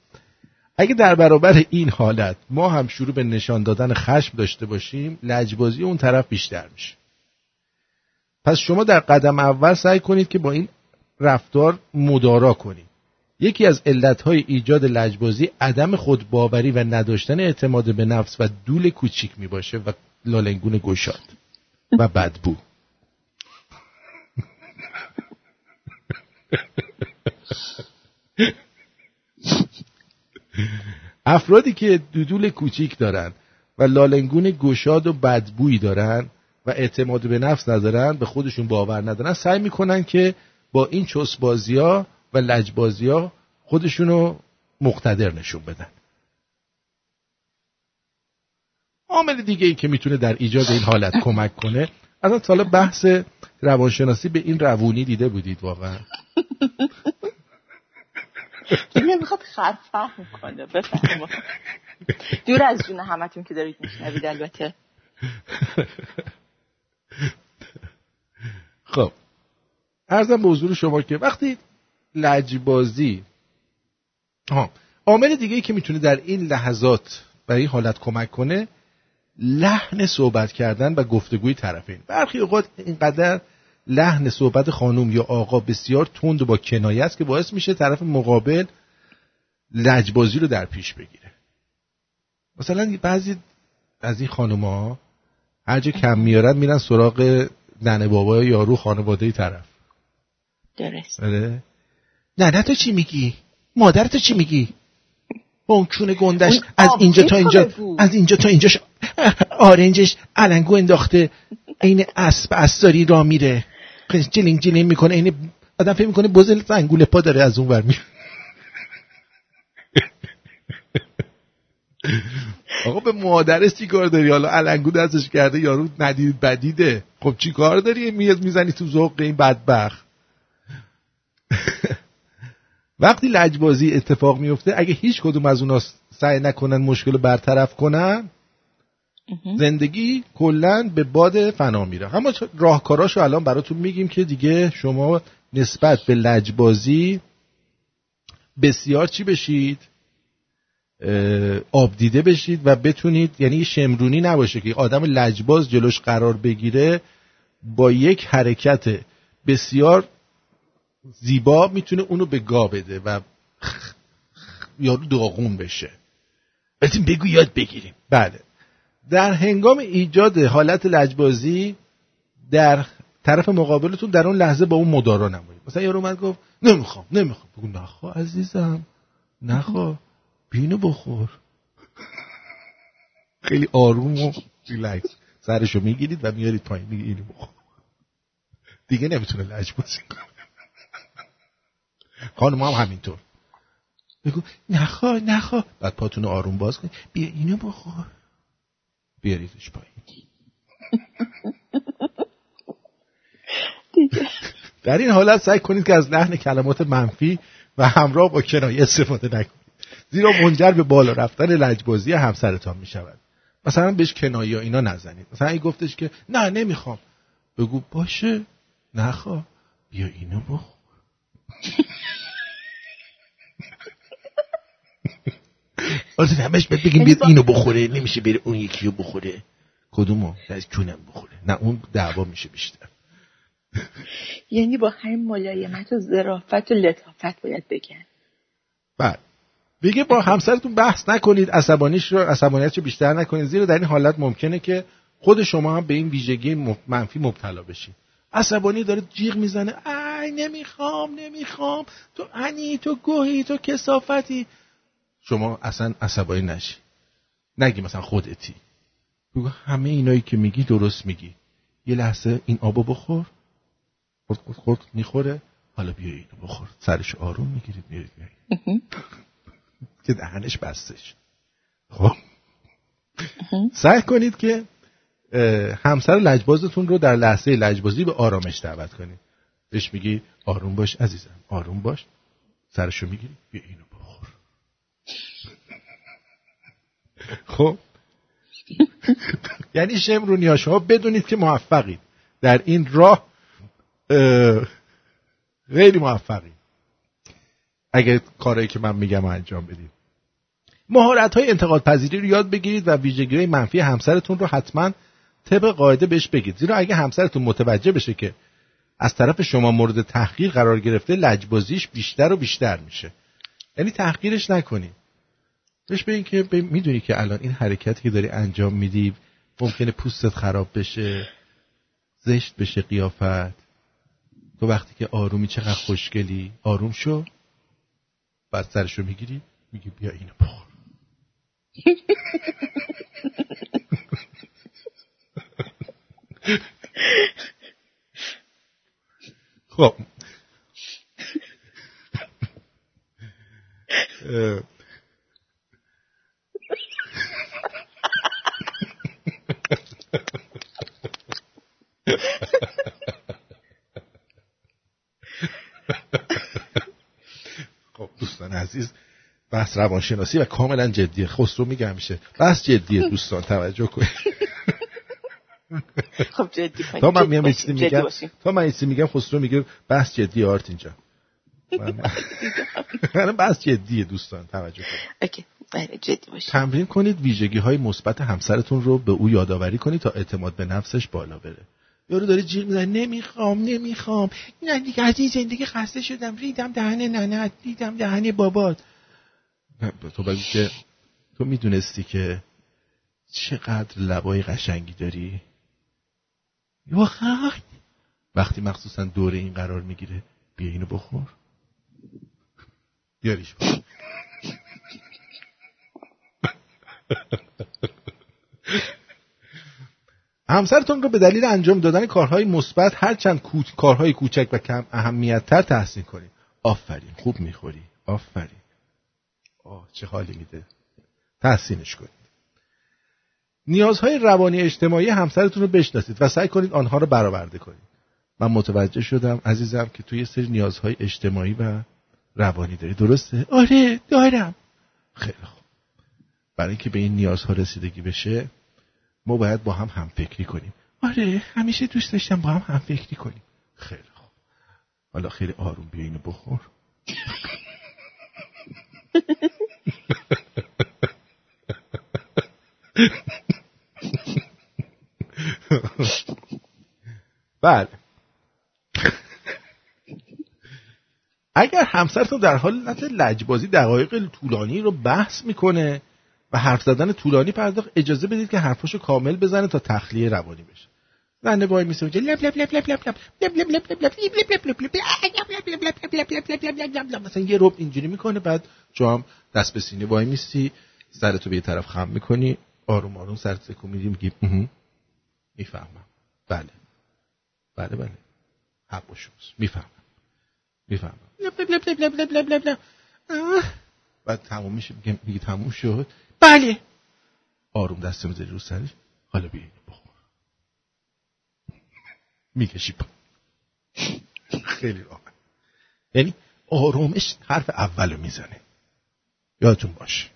اگه در برابر این حالت ما هم شروع به نشان دادن خشم داشته باشیم لجبازی اون طرف بیشتر میشه. پس شما در قدم اول سعی کنید که با این رفتار مدارا کنید. یکی از علتهای ایجاد لجبازی عدم خودباوری و نداشتن اعتماد به نفس و دول کوچیک می باشه و لالنگون گشاد و بدبو. افرادی که دودول کوچیک دارن و لالنگون گشاد و بدبویی دارن و اعتماد به نفس ندارن به خودشون باور ندارن سعی می‌کنن که با این چسبازی ها و لجبازی ها خودشونو مقتدر نشون بدن. عامل دیگه ای که می‌تونه در ایجاد این حالت کمک کنه از حالا بحث روانشناسی به این روونی دیده بودید واقعا. دیگه می‌خواد خرفهم کنه بفهم دور از جون همتون که دارید میشنوید البته. خب ارزم به حضور شما که وقتی لجبازی. عامل دیگه ای که می‌تونه در این لحظات برای این حالت کمک کنه لحن صحبت کردن و گفتگوی طرفین. برخی اوقات اینقدر لحن صحبت خانم یا آقا بسیار تند و با کنایه است که باعث میشه طرف مقابل لجبازی رو در پیش بگیره. مثلا بعضی از این خانم ها هر جا کم میارن میرن سراغ ننه بابا یا یارو خانواده طرف. درست. آره نه نه تو چی میگی؟ مادر تو چی میگی؟ با اون کونه گندش اون از اینجا تا اینجا. از اینجا تا اینجاش آرنجش علنگو انداخته عین اسب اساری را میره. جلینگ جلینگ می‌کنه عین آدم فکر می‌کنه بزل زنگوله پا داره از اون ور میره. <laughs> آقا به مادرش چی کار داری؟ حالا علنگو دستش کرده یارو ندید بدیده. خب چی کار داری؟ میز می‌زنی تو ذوق این بدبخت؟ <laughs> وقتی لجبازی اتفاق میفته اگه هیچ کدوم از اونا سعی نکنن مشکل رو برطرف کنن زندگی کلا به باد فنا میره. اما راهکاراشو الان براتون میگیم که دیگه شما نسبت به لجبازی بسیار چی بشید؟ آب دیده بشید و بتونید یعنی شمرونی نباشه که آدم لجباز جلوش قرار بگیره با یک حرکت بسیار زیبا می‌تونه اونو به گا بده و یارو داغون بشه. بتیم بگو یاد بگیریم. بله. در هنگام ایجاد حالت لجبازی در طرف مقابلتون در اون لحظه با اون مدارا نمایید مثلا یارو اومد گفت نمی‌خوام نمی‌خوام. بگو نخوا عزیزم نخوا بینو بخور. خیلی آروم و ریلکس. سرشو می‌گیرید و میارید پایین میگی اینو بخور. دیگه نمی‌تونه لجبازی کنه. خانم هم همینطور. بگو نخوا نخوا. بعد پاتون رو آروم باز کن بیا اینو بخور. بیاریدش پایین. در این حالت سعی کنید که از لحن کلمات منفی و همراه با کنایه استفاده نکنید. زیرا منجر به بالا رفتن لجبازی همسرتان می شود مثلا بهش کنایه اینا نزنید. مثلا این گفتش که نه نمی‌خوام. بگو باشه. نخوا. بیا اینو بخور. آره همش بهت بگیم بیاد اینو بخوره نمیشه بره اون یکی رو بخوره. کدومو؟ از جونم بخوره. نه اون دعوا میشه بیشتر. یعنی با همین ملایمت و ظرافت و لطافت باید بگن. بعد بگه با همسرتون بحث نکنید عصبانیش رو عصبانیت رو بیشتر نکنید. زیرا در این حالت ممکنه که خود شما هم به این ویژگی منفی مبتلا بشید. عصبانی داره جیغ می‌زنه. ای نمی‌خوام نمی‌خوام. تو انی تو گوهی تو کسافتی. شما اصلا عصبانی نشی. نگی مثلا خودتی بگو همه اینایی که میگی درست میگی. یه لحظه این آبو بخور. خورد خورد خورد می‌خوره. حالا بیا اینو بخور. سرش آروم می‌گیرید میارید که دهنش بستش. خب. سعی کنید که همسر لجبازتون رو در لحظه لجبازی به آرامش دعوت کنید. بهش میگی آروم باش عزیزم آروم باش. سرشو می‌گیری بیا اینو بخور. <laughs> خب؟ یعنی شمرونی ها شما بدونید که موفقید. در این راه اه، خیلی موفقید. اگه کارهایی که من میگم انجام بدید. مهارت های انتقاد پذیری رو یاد بگیرید و ویژگی های منفی همسرتون رو حتما طبق قاعده بهش بگید. زیرا اگه همسرتون متوجه بشه که از طرف شما مورد تحقیر قرار گرفته لجبازیش بیشتر و بیشتر میشه. یعنی تحقیرش نکنید. بهش بگین که می‌دونی که الان این حرکتی که داری انجام میدی ممکنه پوستت خراب بشه زشت بشه قیافت. تو وقتی که آرومی چقدر خوشگلی آروم شو. بعد سرشو می‌گیری میگی بیا اینو بخور. <laughs> خب. خب دوستان عزیز بحث روانشناسی و کاملا جدیه. خسرو میگه همیشه. بحث جدیه دوستان توجه کنید. <laughs> خب جدی تا من میام چیزی میگم. تا من چیزی میگم خسرو میگه بحث جدی آرت اینجا. من- <laughs> بحث جدیه دوستان توجه کنید. اوکی. بله جدی باشیم تمرین کنید ویژگی های مثبت همسرتون رو به او یادآوری کنید تا اعتماد به نفسش بالا بره. یارو داره جیغ می‌زنه نمی‌خوام نمی‌خوام. نه دیگه از این زندگی خسته شدم. ریدم دهن ننت ریدم دهن بابات. تو بگو که تو می‌دونستی که چقدر لبای قشنگی داری. واقعا وقتی مخصوصا دوره این قرار می‌گیره بیا اینو بخور. بیاریش بخور. همسرتون رو به دلیل انجام دادن کارهای مثبت هرچند کوچ... کارهای کوچک و کم اهمیت تر تحسین کنید آفرین. خوب می‌خوری. آفرین. آه چه حالی میده. تحسینش کنید نیازهای روانی اجتماعی همسرتون رو بشناسید و سعی کنید آنها رو برآورده کنید. من متوجه شدم عزیزم که توی یه سری نیازهای اجتماعی و روانی داری. درسته؟ آره دارم. خیلی خوب. برای اینکه به این نیازها رسیدگی بشه ما باید با هم فکری کنیم. آره همیشه دوست داشتم با هم هم فکری کنیم. خیلی خوب. حالا خیلی آروم بیا اینو بخور. <laughs> بله اگر همسرتون در حالت لجبازی دقایق طولانی رو بحث می‌کنه و حرف زدن طولانی پرداخت اجازه بدید که حرفاشو کامل بزنه تا تخلیه روانی بشه زنه وای میسه میگه لب لب لب لب لب لب لب لب لب لب لب لب لب مثلا یه رب اینجوری می‌کنه بعد هم دست به سینه وای میستی سرتو به یه طرف خم می‌کنی آروم آروم سرت تکون میدی میگی می‌فهمم. بله. بله بله. حق و شوز می‌فهمم. می‌فهمم. لب لب لب لب لب لب لب لب. بعد تموم میشه میگه میگه تموم شد. بله. آروم دست می‌ذاری رو سرش. حالا بیا اینو بخور می‌کشی پا. خیلی راحت. یعنی آرومش حرف اولو می‌زنه. یادتون باشه.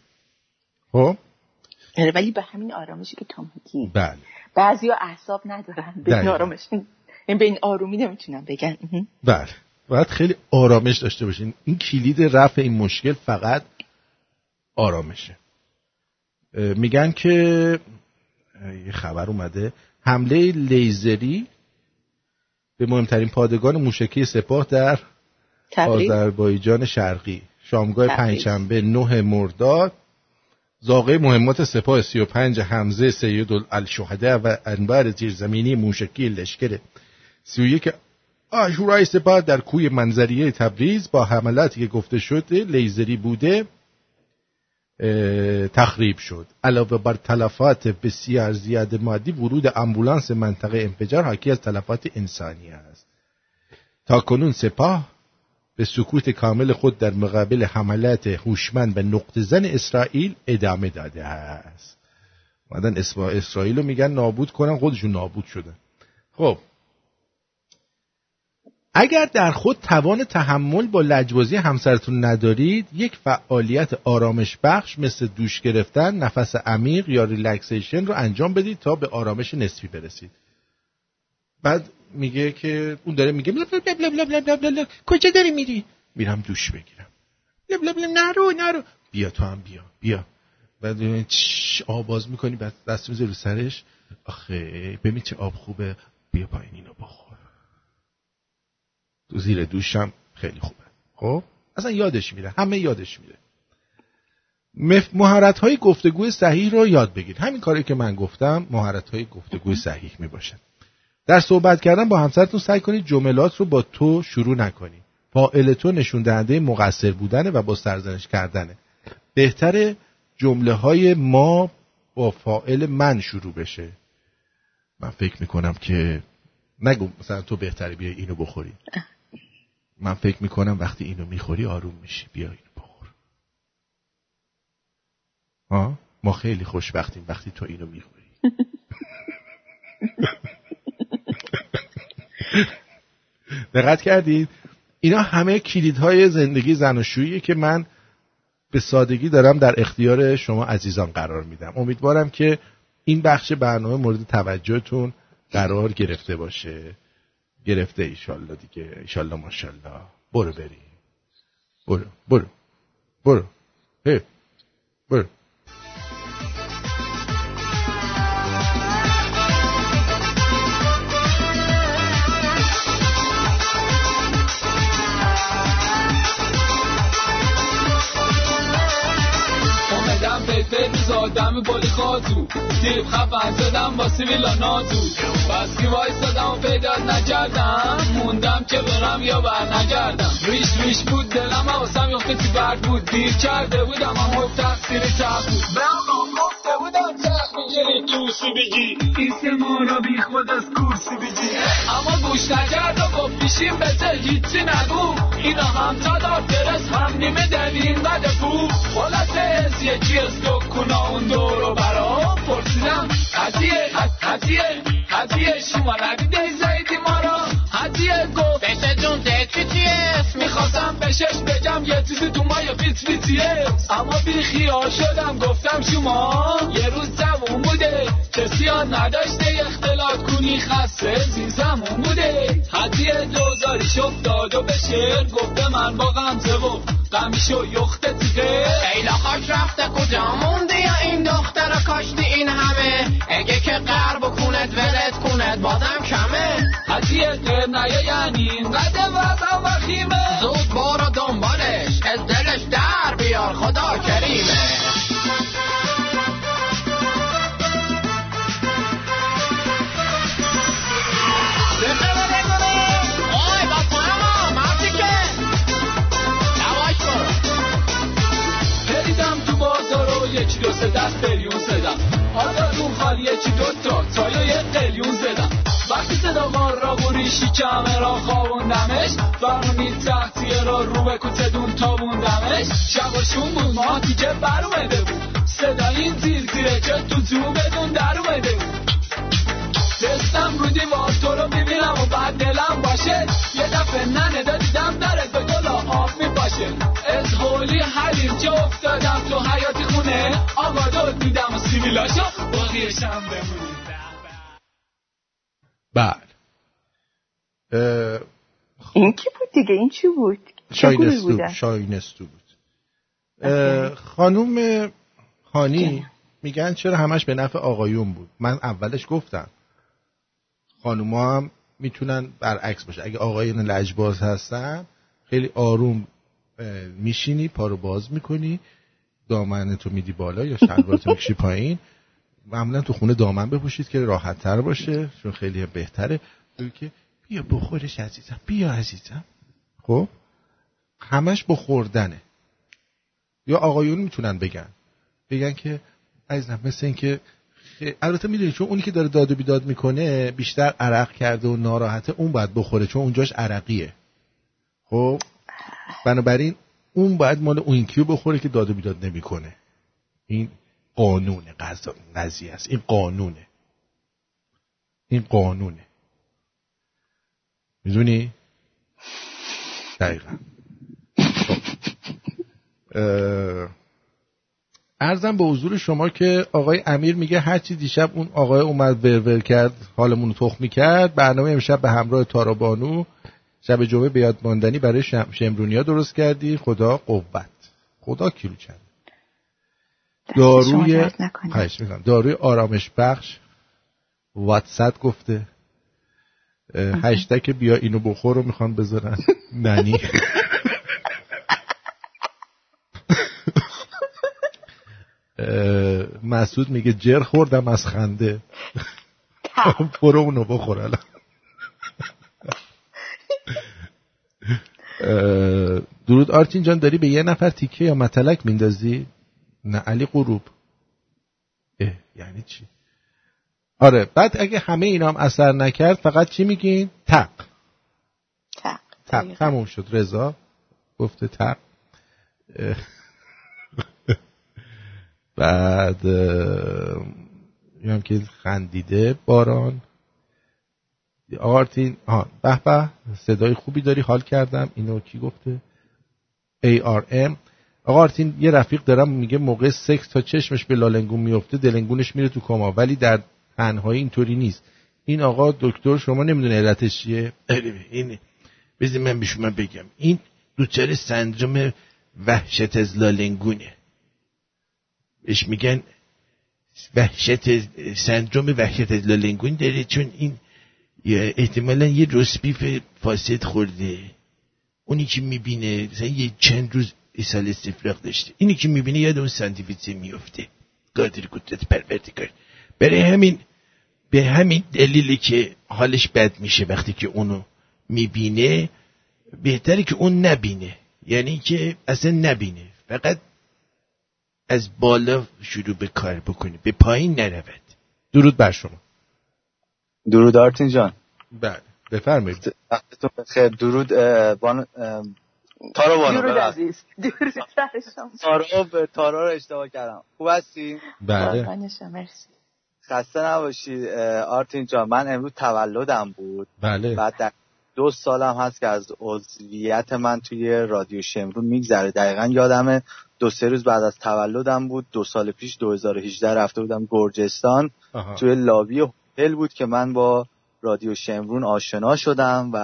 خب؟ آره، ولی به همین آرامشی که میگی. بله. بعضی اعصاب ندارن به این. آرامش این به این آرومی نمی‌تونن بگن. بله. باید خیلی آرامش داشته باشین. این کلید رفع این مشکل فقط آرامشه. میگن که یه خبر اومده. حمله لیزری به مهمترین پادگان موشکی سپاه در آذربایجان شرقی. شامگاه. پنجشنبه نه مرداد. زاغه مهمات سپاه 35 حمزه سید الشهده و انبار زیرزمینی موشکی لشکر 31 آشورای سپاه در کوی منظریه تبریز با حملاتی که گفته شده لیزری بوده تخریب شد. علاوه بر تلفات بسیار زیاد مادی ورود امبولانس منطقه انفجار حاکی از تلفات انسانی است. تا کنون سپاه به سکوت کامل خود در مقابل حملات هوشمند و نقط زن اسرائیل ادامه داده است. اسما اسرائیل رو میگن نابود کنن خودشون نابود شدن. خب. اگر در خود توان تحمل با لجبازی همسرتون ندارید یک فعالیت آرامش بخش مثل دوش گرفتن نفس عمیق یا ریلکسیشن رو انجام بدید تا به آرامش نصفی برسید. بعد میگه که اون داره میگه کجا داری میری؟ میرم دوش بگیرم. لب لب لب نرو نرو. بیا تو هم بیا بیا. بعد باز می‌کنی بعد دست میزه رو سرش. آخه ببین چه آب خوبه. بیا پایین اینو بخور. تو زیر دوشم خیلی خوبه. خب؟ اصلا یادش میره. همه یادش میره. مهارت های گفتگوی صحیح رو یاد بگیر. همین کاری که من گفتم مهارت های گفتگوی صحیح می باشه در صحبت کردن با همسرتون سعی کنید جملات رو با تو شروع نکنید فاعل تو نشون دهنده مقصر بودنه و با سرزنش کردنه. بهتره جمله های ما با فاعل من شروع بشه. من فکر می‌کنم که نگو مثلا تو بهتره بیا اینو بخوری. من فکر می‌کنم وقتی اینو می‌خوری آروم میشی بیا اینو بخور. ها ما خیلی خوشبختیم وقتی تو اینو می‌خوری. <laughs> دقت کردید اینا همه کلیدهای زندگی زناشویی که من به سادگی دارم در اختیار شما عزیزان قرار میدم. امیدوارم که این بخش برنامه مورد توجهتون قرار گرفته باشه. گرفته ایشالله دیگه. ایشالله ماشالله برو بریم. برو برو. برو. هی. برو. زادم بالی خازو تیپ خفن زدم با سیویلا نازو بس که وایستادم و پیدا نکردم. موندم که برم یا بر نگردم ریش ریش بود دلم حواسم یخته تو برد بود. دیر کرده بودم اما تقصیر تق بود. می‌گیری توسی بگی. ایست ما را بی خود از کرسی بگی. اما گوش نکرد و گفت پیشیم بته هیچی نگو. اینا هم تا دار درست هم نیمه دلین بده پو. خلاصه از یکی از دکونا اون دورو برا پرسیدم. هدیه هدیه هدیه شما ندیده زیدی ما را. هدیه گفت بشه جون دیت می‌خواستم بهشش بگم یه چیزی تو ما بیت BTS اما بی خیال شدم گفتم شما یه روز جوون بوده. کسی ها نداشته اختلاط کنی خسته زیزمون بوده. هدیه دوزاریش افتاد و به شعر گفت به من با غمزه و غمیش و یخت تیغه. خیلی خوش رفته کجا موندی یا این دختر کاشتی این همه؟ اگه که قرب کونت ولت کونت بازم کمه. هدیه غیر نیه یعنی اینقدر وضع وخیمه. زود برو دنبالش از دلش در بیار خدا کریمه. یکی دو سه دست قلیون زدم. آزادون خالی یکی دو تا یا یه قلیون زدم. وقتی صدا مار ریشی کمه را خوابوندمش فرمونی تحتیه را رو به کوچه دون تابوندمش شباشون بود ما دیگه بر اومده بود. صدا این زیر زیره که تو تو بدون در اومده بود. دستم رو دیوار تو رو می‌بینم و بعد دلم باشه. یه دفعه ننه دادیدم درت به گلا آب میپاشه. از هولی حلیم که افتادم تو حیاتی خونه. آقا داد دیدم و سیویلاشو باقیشم بمونه بله. اه، این کی بود دیگه؟ این چی بود؟ چه شاین گروهی استو بودن؟ شاین استو بود. اه، خانوم خانی میگن چرا همش به نفع آقایون بود؟ من اولش گفتم. خانوما هم می‌تونن برعکس باشه. اگه آقایون لجباز هستن خیلی آروم میشینی پا رو باز می‌کنی دامنتو میدی بالا یا شلوارتو می‌کشی پایین. معمولا تو خونه دامن بپوشید که راحت تر باشه چون خیلی بهتره. که بیا بخورش عزیزم بیا عزیزم. خب؟ همش بخوردنه یا آقایون می‌تونن بگن. بگن که عزیزم مثل این که البته می‌دونی چون اونی که داره داد و بیداد می‌کنه بیشتر عرق کرده و ناراحته اون باید بخوره چون اونجاش عرقیه. خب؟ بنابراین اون باید مال اون کیو بخوره که داد و بیداد نمی‌کنه. این قانون قضا- قضیه است. این قانونه. این قانونه. می‌دونی؟ دقیقا. خب. ارزم به حضور شما که آقای امیر میگه هرچی دیشب اون آقای اومد ورور کرد حالمون رو تخمی کرد برنامه امشب به همراه تارا بانو شب جمعه به یاد ماندنی برای شم... شمرونیا درست کردی. خدا قوت. خدا کیلو چند داروی. خواهش می‌کنم. داروی آرامش بخش. واتساپ گفته. اه، هشتگ بیا اینو بخور رو می‌خوان بذارن. ننی. <laughs> مسعود میگه جر خوردم از خنده. <laughs> برو اونو بخور الان. درود آرتین جان داری به یه نفر تیکه یا متلک میندازی؟ نه علی غروب. اه یعنی چی؟ آره. بعد اگه همه اینا هم اثر نکرد فقط چی میگین؟ تق. تق. تق. تموم شد. رضا گفته تق. <laughs> بعد میگم که خندیده باران. آرتین آه به به صدای خوبی داری حال کردم. اینو کی گفته؟ ARM آقا آرتین یه رفیق دارم میگه موقع سکس تا چشمش به لالنگون میفته دلنگونش میره تو کما. ولی در تنهایی اینطوری نیست. این آقا دکتر شما نمی‌دونه علتش چیه؟ این بذار من به شما بگم. این دوچار سندروم وحشت از لالنگونه. بهش میگن وحشت سندروم وحشت از لالنگون داره چون این احتمالا یه رسبیف فاسد خورده. اونی که می‌بینه مثلا یه چند روز ایسال استفراغ داشته. اینی که می‌بینه یاد اون سانتیفیتسه میفته قادر قدرت پروردگار. برای همین به همین دلیلی که حالش بد میشه وقتی که اونو می‌بینه بهتره که اون نبینه. یعنی که اصلا نبینه. فقط از بالا شروع به کار بکنه به پایین نرود. درود بر شما. درود آرتین جان. بله بفرمایید. بخیر. درود بان تارا بانو درود. عزیز. درود تارا رو اشتباه کردم. خوب هستی؟ بله. مرسی. خسته نباشید آرتین جان. من امروز تولدم بود. بله. بعد در دو سالم هست که از عضویت من توی رادیو شمرون میگذره. دقیقا یادمه دو سه روز بعد از تولدم بود. دو سال پیش 2018 رفته بودم گرجستان. آها. توی لابی هتل بود که من با رادیو شمرون آشنا شدم و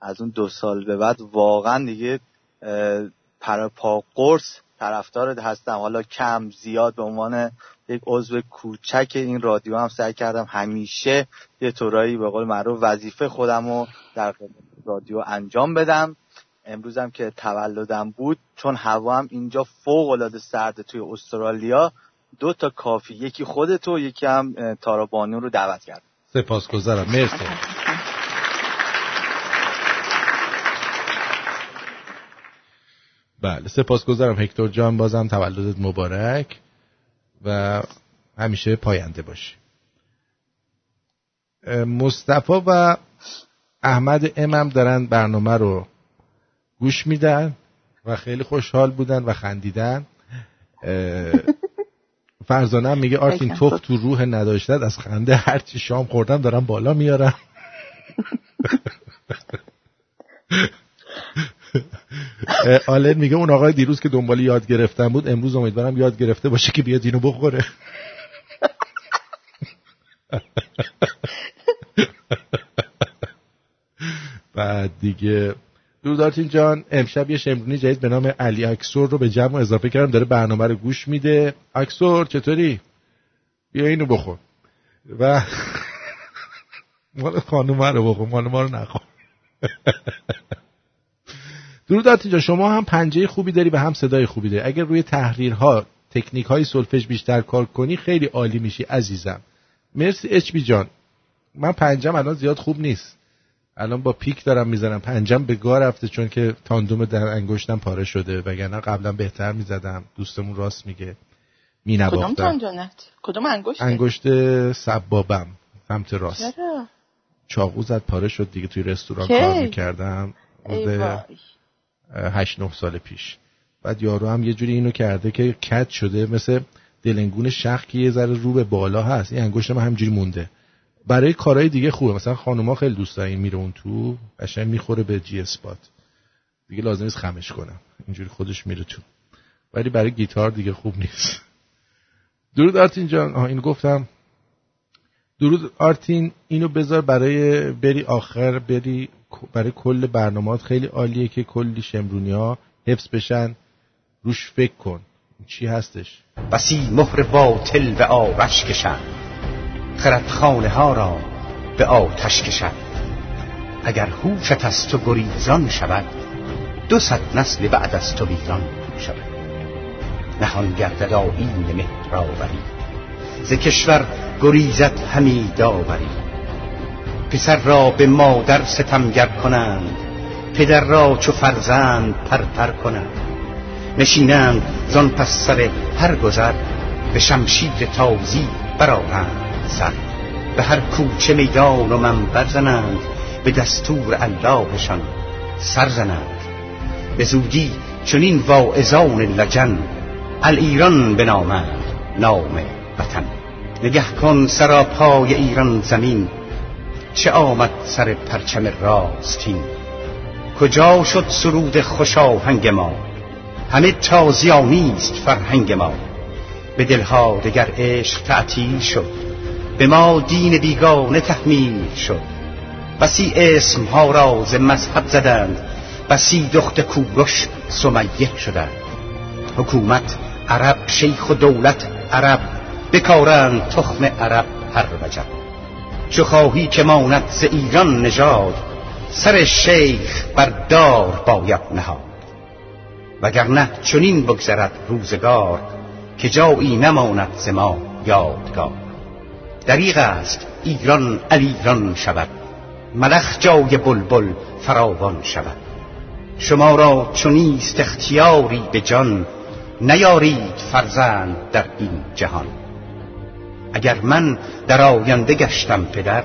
از, اون دو سال به بعد واقعا دیگه اه، پر پا قرص طرفدار هستم. حالا کم زیاد به عنوان یک عضو کوچک این رادیو هم سعی کردم همیشه یه طورایی به قول معروف وظیفه خودم رو در رادیو انجام بدم. امروزم که تولدم بود چون هوا هم اینجا فوق العاده سرده توی استرالیا. دو تا کافی یکی خودتو یکی هم اه، تارا بانو رو دعوت کرد سپاسگزارم. مرسی. بله سپاسگزارم هکتور جان بازم تولدت مبارک. و همیشه پاینده باشی مصطفی و احمد امم دارن برنامه رو گوش میدن و خیلی خوشحال بودن و خندیدن. فرزانه هم میگه آرتین. توف تو روح نداشتد از خنده هرچی شام خوردم دارم بالا میارم. <laughs> آلن میگه اون آقای دیروز که دنبال یاد گرفتن بود امروز امیدوارم یاد گرفته باشه که بیاد اینو بخوره. بعد دیگه. دودارتین جان امشب یه شمرونی جدید به نام علی اکسور رو به جمع اضافه کردم داره برنامه رو گوش میده. اکسور چطوری؟ بیا اینو بخور. و <laughs> مال خانوم رو بخور مال ما رو نخور. <laughs> درود آرتین جان شما هم پنجه خوبی داری و هم صدای خوبی داری. اگر روی تحریرها تکنیک های سولفژ بیشتر کار کنی خیلی عالی میشی عزیزم. مرسی اچ بی جان. من پنجم الان زیاد خوب نیست. الان با پیک دارم می‌زنم. پنجم به گاه رفته چون که تاندوم در انگشتم پاره شده وگرنه قبلا بهتر می‌زدم. دوستمون راست میگه. می کدوم نباختم تانجانت؟ کدوم انگشت؟ انگشت سبابم. سمت راست. چرا؟ چاقو زد پاره شد دیگه. توی رستوران کی؟ کار می‌کردم. ای وای. هشت نه سال پیش. بعد یارو هم یه جوری اینو کرده که کت شده مثل دلنگون شخ که یه ذره رو به بالا هست. این انگشت من همجوری مونده. برای کارهای دیگه خوبه. مثلا خانوما خیلی دوست دارن میره اون تو قشنگ می‌خوره به جی اسپات. دیگه لازم نیست خمش کنم. اینجوری خودش میره تو. ولی برای گیتار دیگه خوب نیست. درود آرتین جان. اینو گفتم. درود آرتین اینو بذار برای بری آخر بری برای کل برنامات خیلی عالیه که کلی شمرونی ها حفظ بشن. روش فکر کن. چی هستش؟ بسی مهر باطل به آرش کشند خردخانه ها را به آتش کشند اگر هوشت از تو گریزان شود دو صد نسل بعد از تو ویران شود. نهان گردد آیین مهر آوری ز کشور گریزت همی داوری. پسر را به مادر ستمگر کنند پدر را چو فرزند پرپر کنند. نشینند زان پس سر هر گذر به شمشیر تازی برآرند سر. به هر کوچه میدان و منبر زنند به دستور اللهشان سر زنند. به زودی چنین واعظان لجن الایران بنامند نام وطن نگه کن سراپای ایران زمین. چه آمد سر پرچم راستین؟ کجا شد سرود خوشاهنگ ما؟ همه تازیانی است فرهنگ ما. به دلها دگر عشق تعطیل شد. به ما دین بیگانه تحمیل شد. بسی اسم ها را ز مذهب زدند. بسی دخت کوروش سمیه شدند. حکومت عرب شیخ و دولت عرب. بکارند تخم عرب هر وجب. چو خواهی که ماند ز ایران نژاد سر شیخ بر دار باید نهاد. وگرنه چنین بگذرد روزگار که جایی نماند ز ما یادگار. دریغ است ایران علیران شود ملخ جای بلبل فراوان شود. شما را چونیست اختیاری به جان نیارید فرزند در این جهان. اگر من در آینده گشتم پدر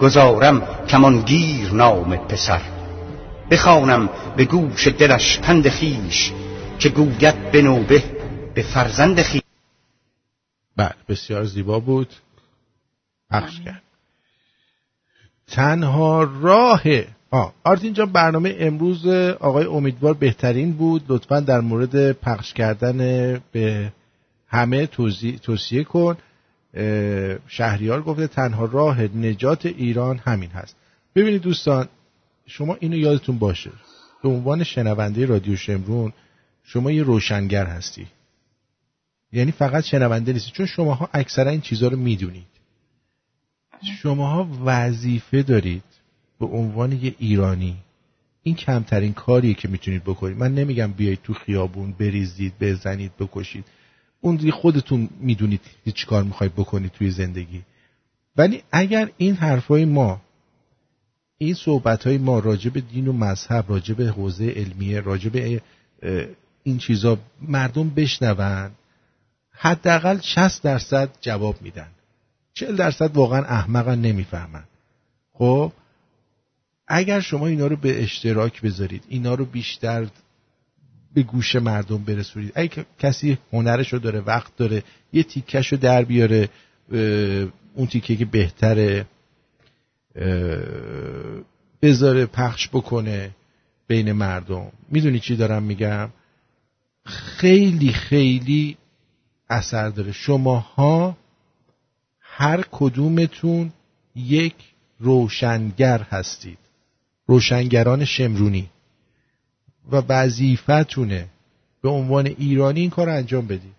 گذارم کمانگیر نام پسر. بخوانم به گوش دلش پند خیش که گوید به نوبه به فرزند خیش بله بسیار زیبا بود. پخش کرد. تنها راه آه آرتین جان برنامه امروز آقای امیدوار بهترین بود. لطفا در مورد پخش کردن به همه توصیه کن. شهریار گفته تنها راه نجات ایران همین هست. ببینید دوستان شما اینو یادتون باشه. به عنوان شنونده رادیو شمرون شما یه روشنگر هستی. یعنی فقط شنونده نیستی چون شماها اکثرا این چیزها رو می‌دونید. شماها وظیفه دارید به عنوان یه ایرانی. این کمترین کاریه که می‌تونید بکنید. من نمیگم بیایید تو خیابون بریزید بزنید بکشید. اون دیگه خودتون می‌دونید چی کار می‌خواید بکنید توی زندگی. ولی اگر این حرفای ما این صحبت های ما راجع به دین و مذهب راجع به حوزه علمیه اه، این چیزا مردم بشنون حداقل 60 درصد جواب میدن. 40 درصد واقعا احمقن نمی‌فهمن. خب اگر شما اینا رو به اشتراک بذارید اینا رو بیشتر به گوش مردم برسونید. اگه کسی هنرش رو داره وقت داره یه تیکش رو در بیاره اون تیکه که بهتره بذاره پخش بکنه بین مردم. می‌دونی چی دارم میگم؟ خیلی خیلی اثر داره. شماها هر کدومتون یک روشنگر هستید. روشنگران شمرونی. و وظیفتونه. به عنوان ایرانی این کار انجام بدید.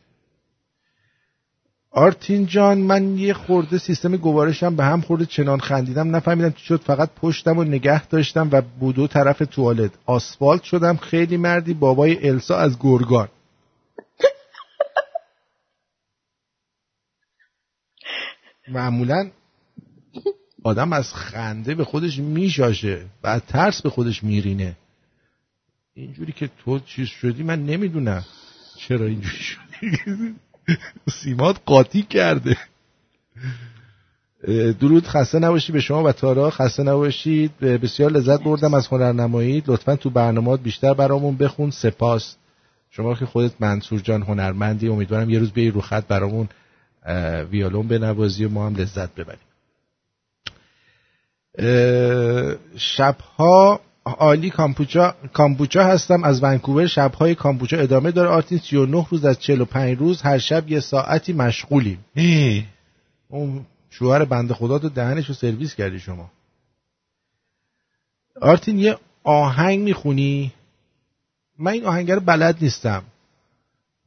آرتین جان من یه خورده سیستم گوارشم به هم خورده چنان خندیدم. نفهمیدم چی شد. فقط پشتم و نگه داشتم و بودو طرف توالت. آسفالت شدم. خیلی مردی. بابای السا از گرگان. معمولا آدم از خنده به خودش میشاشه و ترس به خودش میرینه. اینجوری که تو چیز شدی من نمی‌دونم چرا اینجوری شدی. <laughs> سیمات قاطی کرده. درود خسته نباشید به شما و تارا. خسته نباشید. بسیار لذت بردم از هنرنمایی لطفا تو برنامات بیشتر برامون بخون. سپاس. شما که خودت منصور جان هنرمندی امیدوارم یه روز بیای رو خط برامون اه، ویولون بنوازی و ما هم لذت ببریم. شبها عالی کامپوچا کامبوچا هستم. از ونکوور شبهای کامبوچا ادامه داره. آرتین 39 روز از 45 روز. هر شب یه ساعتی مشغولیم. اون شوهر بنده خدا تو دهنش رو سرویس کردی شما. آرتین یه آهنگ می‌خونی؟ من این آهنگ رو بلد نیستم.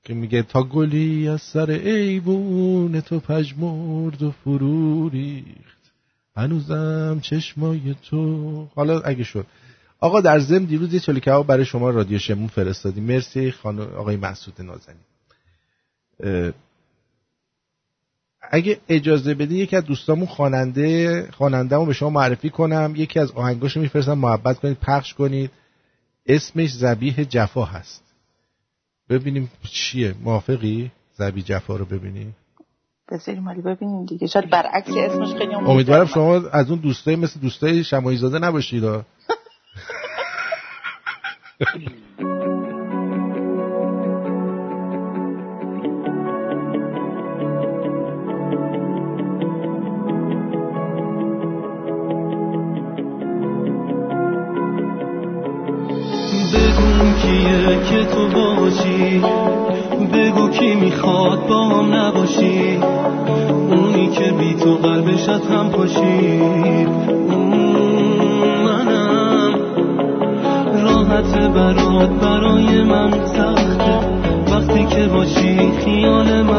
که میگه تا گلی از سر ایوون تو پژمرد و فرو ریخت. هنوزم چشمای تو. حالا اگه شد. آقا در ضمن دیروز یه چلو کباب برای شما رادیو شمون فرستادیم. مرسی خانم آقای مسعود نازنین. اه، اگه اجازه بده یکی از دوستامون خواننده خواننده‌مو به شما معرفی کنم. یکی از آهنگاشو میفرستم. محبت کنید پخش کنید. اسمش زبیح جفا هست. ببینیم چیه. موافقی؟ زبیح جفا رو ببینیم. بذاریم مالی ببینیم دیگه. شاید برعکس اسمش خیلی امیدوارم شما از اون دوستای مثل دوستای شمایی زاده نباشید. بگو کیه که تو باشی. بگو کی می‌خواد با هم نباشی. اونی که بی تو قلبش از هم پاشید راحت برات برای من سخته. وقتی که باشی خیال من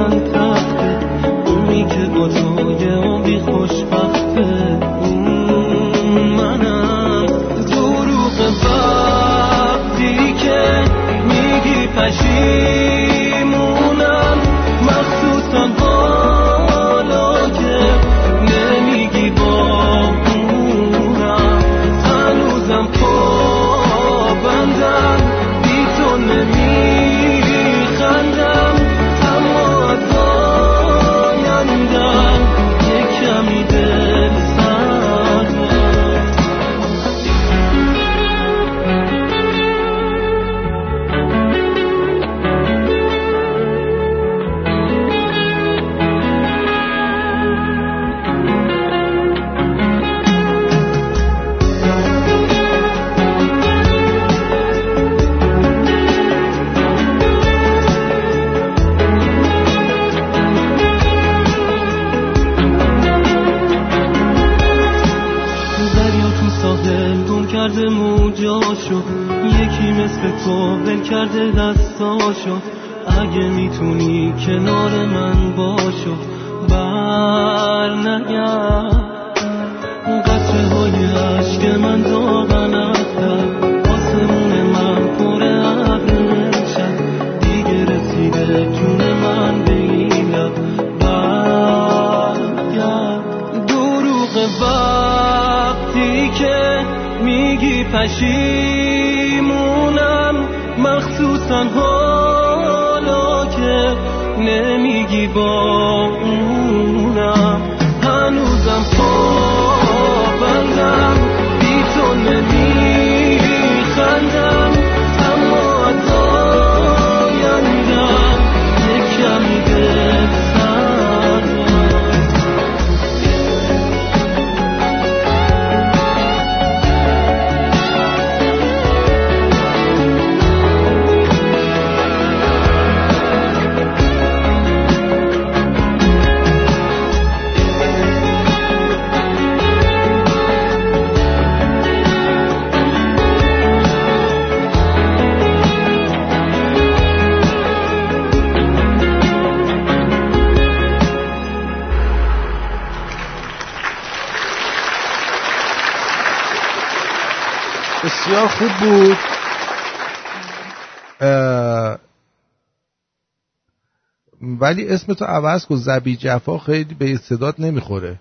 ولی اسم تو عوض کن. زبی جفا خیلی به صدات نمی‌خوره.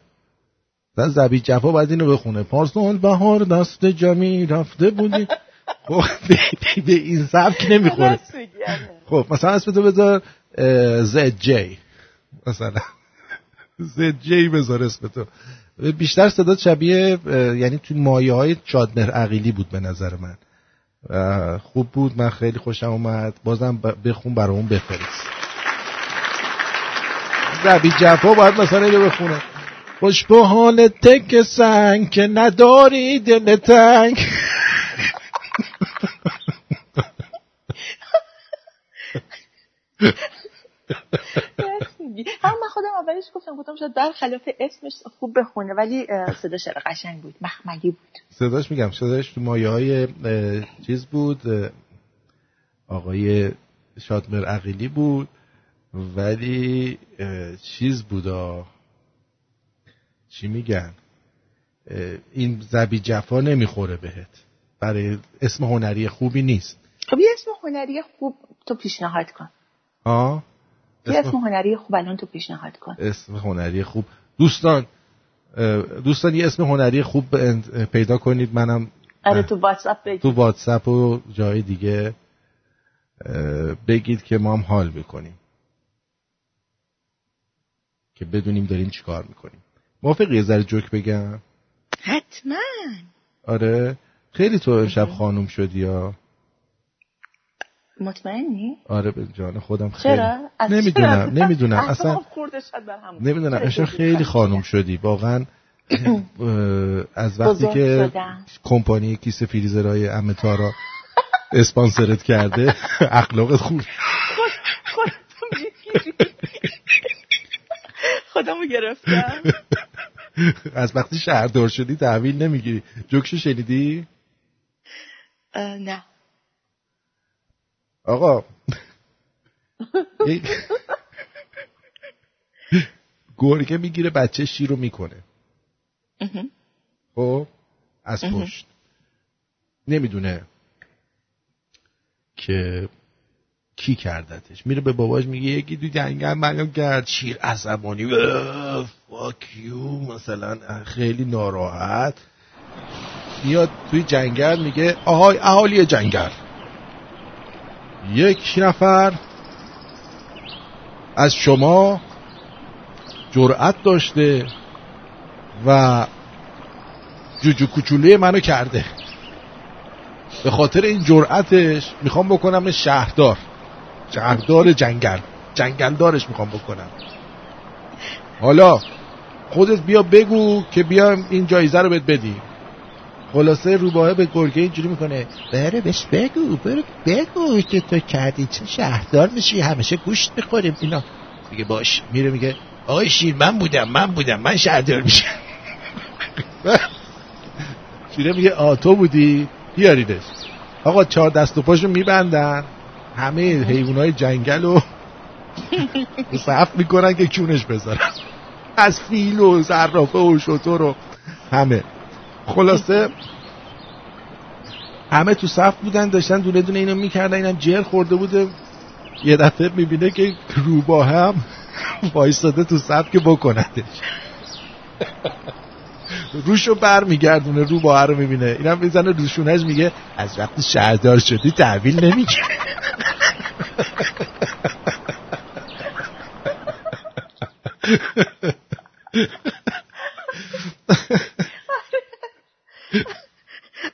مثلا زبی جفا باید اینو بخونه. پارسال بهار دست جمی رفته بودی. <laughs> خب به- این سبک نمی‌خوره. <laughs> آره. خب مثلا اسم تو بذار زد جی مثلا. <laughs> زجهی بذار اسم تو بیشتر صدا شبیه یعنی تو مایه های شادمهر عقیلی بود به نظر من. خوب بود. من خیلی خوشم اومد. بازم بخون برامون بفرست. زبی جفا باید مثلا اینو بخونه. خوش به حال تک سنگ که نداری دل تنگ. <laughs> هم من خودم اولش گفتم گفتم شاید برخلاف اسمش خوب بخونه ولی صداش خیلی قشنگ بود مخملی بود. صداش میگم صداش تو مایه های چیز بود آقای شادمر عقیلی بود. ولی چیز بود آ. چی میگن؟ این زبی جفا نمی‌خوره بهت. برای اسم هنری خوبی نیست. خب یه اسم هنری خوب تو پیشنهاد کن. ها یه اسم هنری خوب الان تو پیشنهاد کن. اسم هنری خوب. دوستان دوستان یه اسم هنری خوب پیدا کنید. منم آره تو واتساپ بگی تو واتساپ و جای دیگه بگید که ما هم حال می‌کنیم. که بدونیم داریم چیکار می‌کنیم موافقی یه ذره جوک بگم حتما آره خیلی تو امشب خانوم شدی یا مطمئنی؟ آره به جان خودم خیلی چرا؟ نمی‌دونم چرا؟ نمی‌دونم اصلا. نمی‌دونم امشب خیلی خانوم شدی واقعا از وقتی که. کمپانی کیسه فریزرهای امه تارا اسپانسرت کرده <laughs> اخلاقت خوب خودتو می‌گیری خودمو گرفتم. <laughs> از وقتی شهردار شدی تحویل نمی‌گیری. جوکشو شنیدی؟ نه. آقا. <laughs> گرگه می‌گیره بچه شیر رو می‌کنه. خب؟ از. پشت. نمی‌دونه که کی کردتش؟ میره به باباش میگه یکی تو جنگل منو کرد شیر عصبانی فاک یو مثلا خیلی ناراحت. میاد توی جنگل میگه آهای اهالی جنگل. یک نفر از شما جرأت داشته و جوجو کوچولوی منو کرده. به خاطر این جرأتش می‌خوام بکنم شهردار. شهردار جنگل. جنگلدارش می‌خوام بکنم. حالا خودت بیا بگو که بیام این جایزه رو بهت بدیم. خلاصه روباهه به گرگه اینجوری می‌کنه. بره بهش بگو برو بگو که تو کردی. چه شهردار میشی؟ همیشه گوشت می‌خوریم اینا. میگه باش. میره میگه آقای شیر من بودم من بودم من شهردار میشم. <laughs> شیره میگه آ تو بودی. بیاریدش. آقا چهار دست و پاشو میبندن. همه حیوانای جنگل رو صف می‌کنن که کونش بذارن. از فیل و زرافه و شتر و همه. خلاصه همه تو صف بودن داشتن دونه دونه اینو می‌کردن اینم جر خورده بوده. یه دفعه می‌بینه که روبا هم وایستاده تو صف که بکنندش روشو بر میگردونه رو با رو می‌بینه. اینم می‌زنه روشونش میگه از وقتی شهردار شدی تحویل نمی‌گیره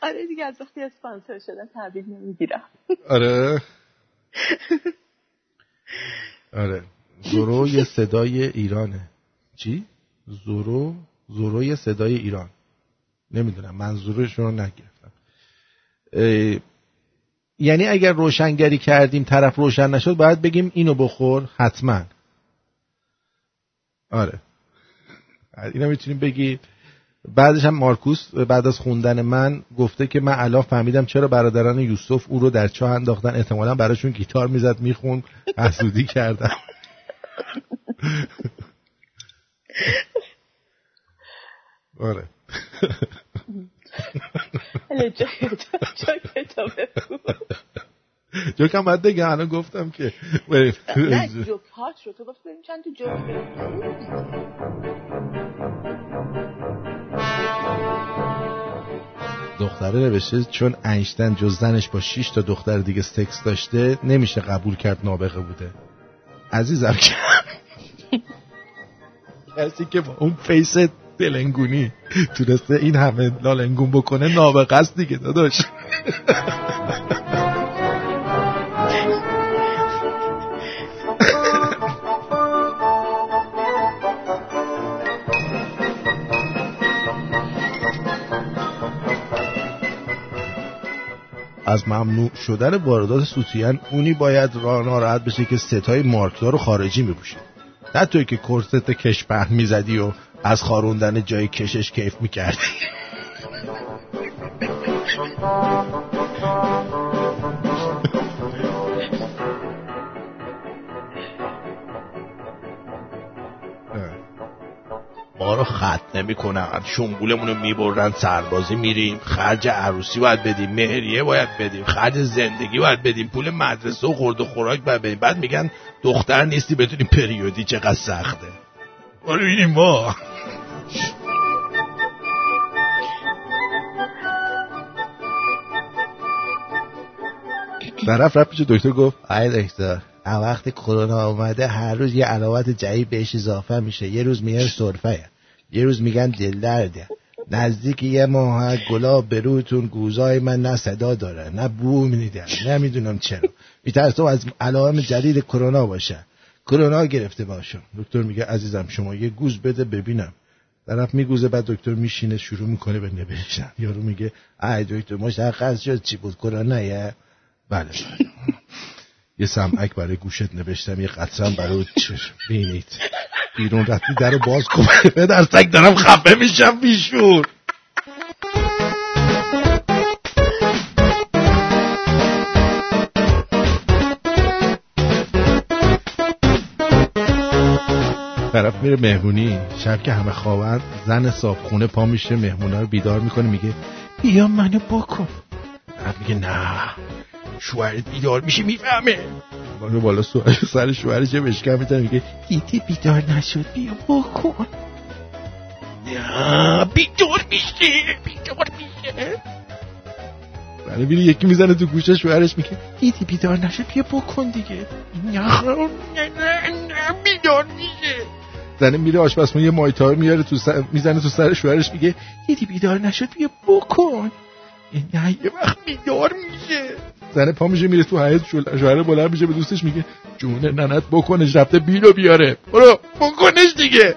آره. دیگه از وقتی اسپانسر شدن تحویل نمی‌گیرم. آره. آره. زورو یه صدای ایرانه. چی؟ زورو زورو یه صدای ایران. نمی‌دونم منظورش رو نگرفتم. یعنی اگر روشنگری کردیم طرف روشن نشد باید بگیم اینو بخور حتما. آره. اینو می‌تونیم بگی بعدش هم مارکوس بعد از خوندن من گفته که من الان فهمیدم چرا برادران یوسف او رو در چاه انداختن. احتمالا براشون گیتار می‌زد میخون حسودی کردم <laughs> آره. بگو جوکم باید بگم الان گفتم که نه جوک هات رو تو گفت بریم چند تو جوک دختره نوشته چون اینشتن جز زنش با 6 تا دختر دیگه سکس داشته نمیشه قبول کرد نابغه بوده. عزیزم <laughs> کسی که با اون فیس دلنگونی. تونسته این همه لالنگون بکنه است دیگه داداش. از ممنوع شدن واردات سوتیان اونی باید را ناراحت بشه که ستای مارکدار رو خارجی میپوشه. نه توی که کرست کش پهن می‌زدی و از خاروندن جای کشش کیف می‌کردی. ما رو خط نمی‌کنن. شنگولمون رو می‌برن سربازی میریم. خرج عروسی باید بدیم مهریه باید بدیم خرج زندگی باید بدیم. پول مدرسه و خورد و خوراک باید بدیم. بعد میگن دختر نیستی بتونی پریودی چقدر سخته. برو ببینیم ما طرف <laughs> رفت پیش دکتر گفت ای دکتر وقتی کرونا اومده هر روز یه علامت جدید بهش اضافه میشه. یه روز میگن سرفه. یه روز میگن دل درده. نزدیک یه ماه گلاب به روتون گوزای من نه صدا داره نه بو میدن نمی‌دونم چرا. میترسم از علائم جدید کرونا باشه. کرونا گرفته باشم. دکتر میگه عزیزم شما یه گوز بده ببینم. طرف میگوزه بعد دکتر میشینه شروع می‌کنه به نوشتن. یارو میگه ای دکتر مشخص شد چی بود کرونا یه بله. یه سمعک برای گوشت نوشتم یه قطرم برای بینید بیرون رفتی در باز کن. <laughs> به در سگ دارم خفه میشم بیشور. طرف میره مهمونی شب که همه خوابن زن صابخونه پا میشه مهمونا رو بیدار می‌کنه میگه بیا منو بکن. طرف میگه نه شوهرت بیدار میشه می‌فهمه. بانو بالا سر شوهرش بشکم می‌تونه میگه دیدی بیدار نشد بیا بکن. نه بیدار میشه بیدار میشه بله میره یکی می‌زنه تو گوشه شوهرش میگه دیدی بیدار نشد بیا بکن دیگه. نه نه نه بیدار میشه زنه میره آشپزخونه یه مایتار میاره تو سر... می‌زنه تو سر شوهرش میگه دیدی بیدار نشد بیا بکن. نه یه وقت بیدار میشه. زنه پا میشه میره تو حیاط شوهر بلند میشه به دوستش میگه جون ننت بکنش رفته بیلو بیاره. برو بکنش دیگه.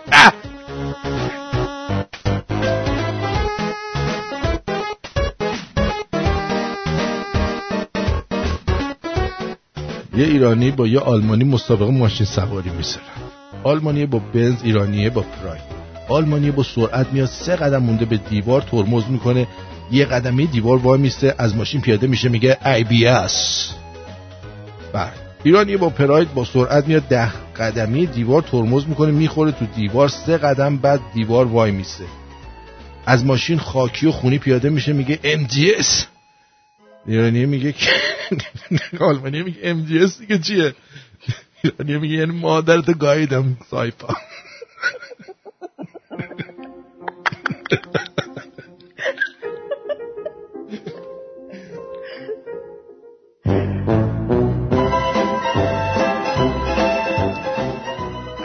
یه ایرانی با یه آلمانی مسابقه ماشین سواری میسرن آلمانی با بنز ایرانیه با پراید آلمانی با سرعت میاد سه قدم مونده به دیوار ترمز می‌کنه. یه قدمی دیوار وای میسته از ماشین پیاده میشه میگه ای بی اس ایرانی با پراید با سرعت میاد ده قدمی دیوار ترمز می‌کنه می‌خوره تو دیوار سه قدم بعد دیوار وای میسته. از ماشین خاکی و خونی پیاده میشه میگه MGS ایرانی میگه <laughs> آلمانی میگه MGS دیگه چیه؟ ایرانی میگه یعنی مادرت گاییدم سایپا.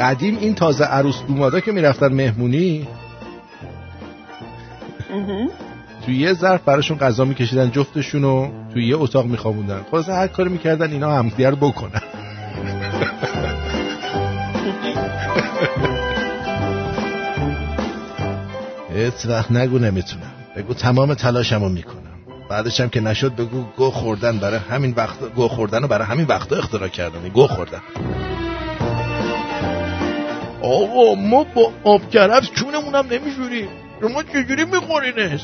قدیم این تازه عروس دومادا که می‌رفتن مهمونی توی یه ظرف براشون غذا میکشیدن جفتشون رو توی یه اتاق میخوابوندن. خلاصه هر کاری می‌کردن اینا همدیگه رو بکنن. هیچ وقت نگو نمی‌تونم. بگو تمام تلاشمو می‌کنم. بعدش هم که نشد بگو گو خوردن برای همین وقت گو خوردن رو برای همین وقتا اختراع کردن گو خوردن. آقا ما با آب کرفس چونمونم نمیشوریم شما چجوری میخورینش؟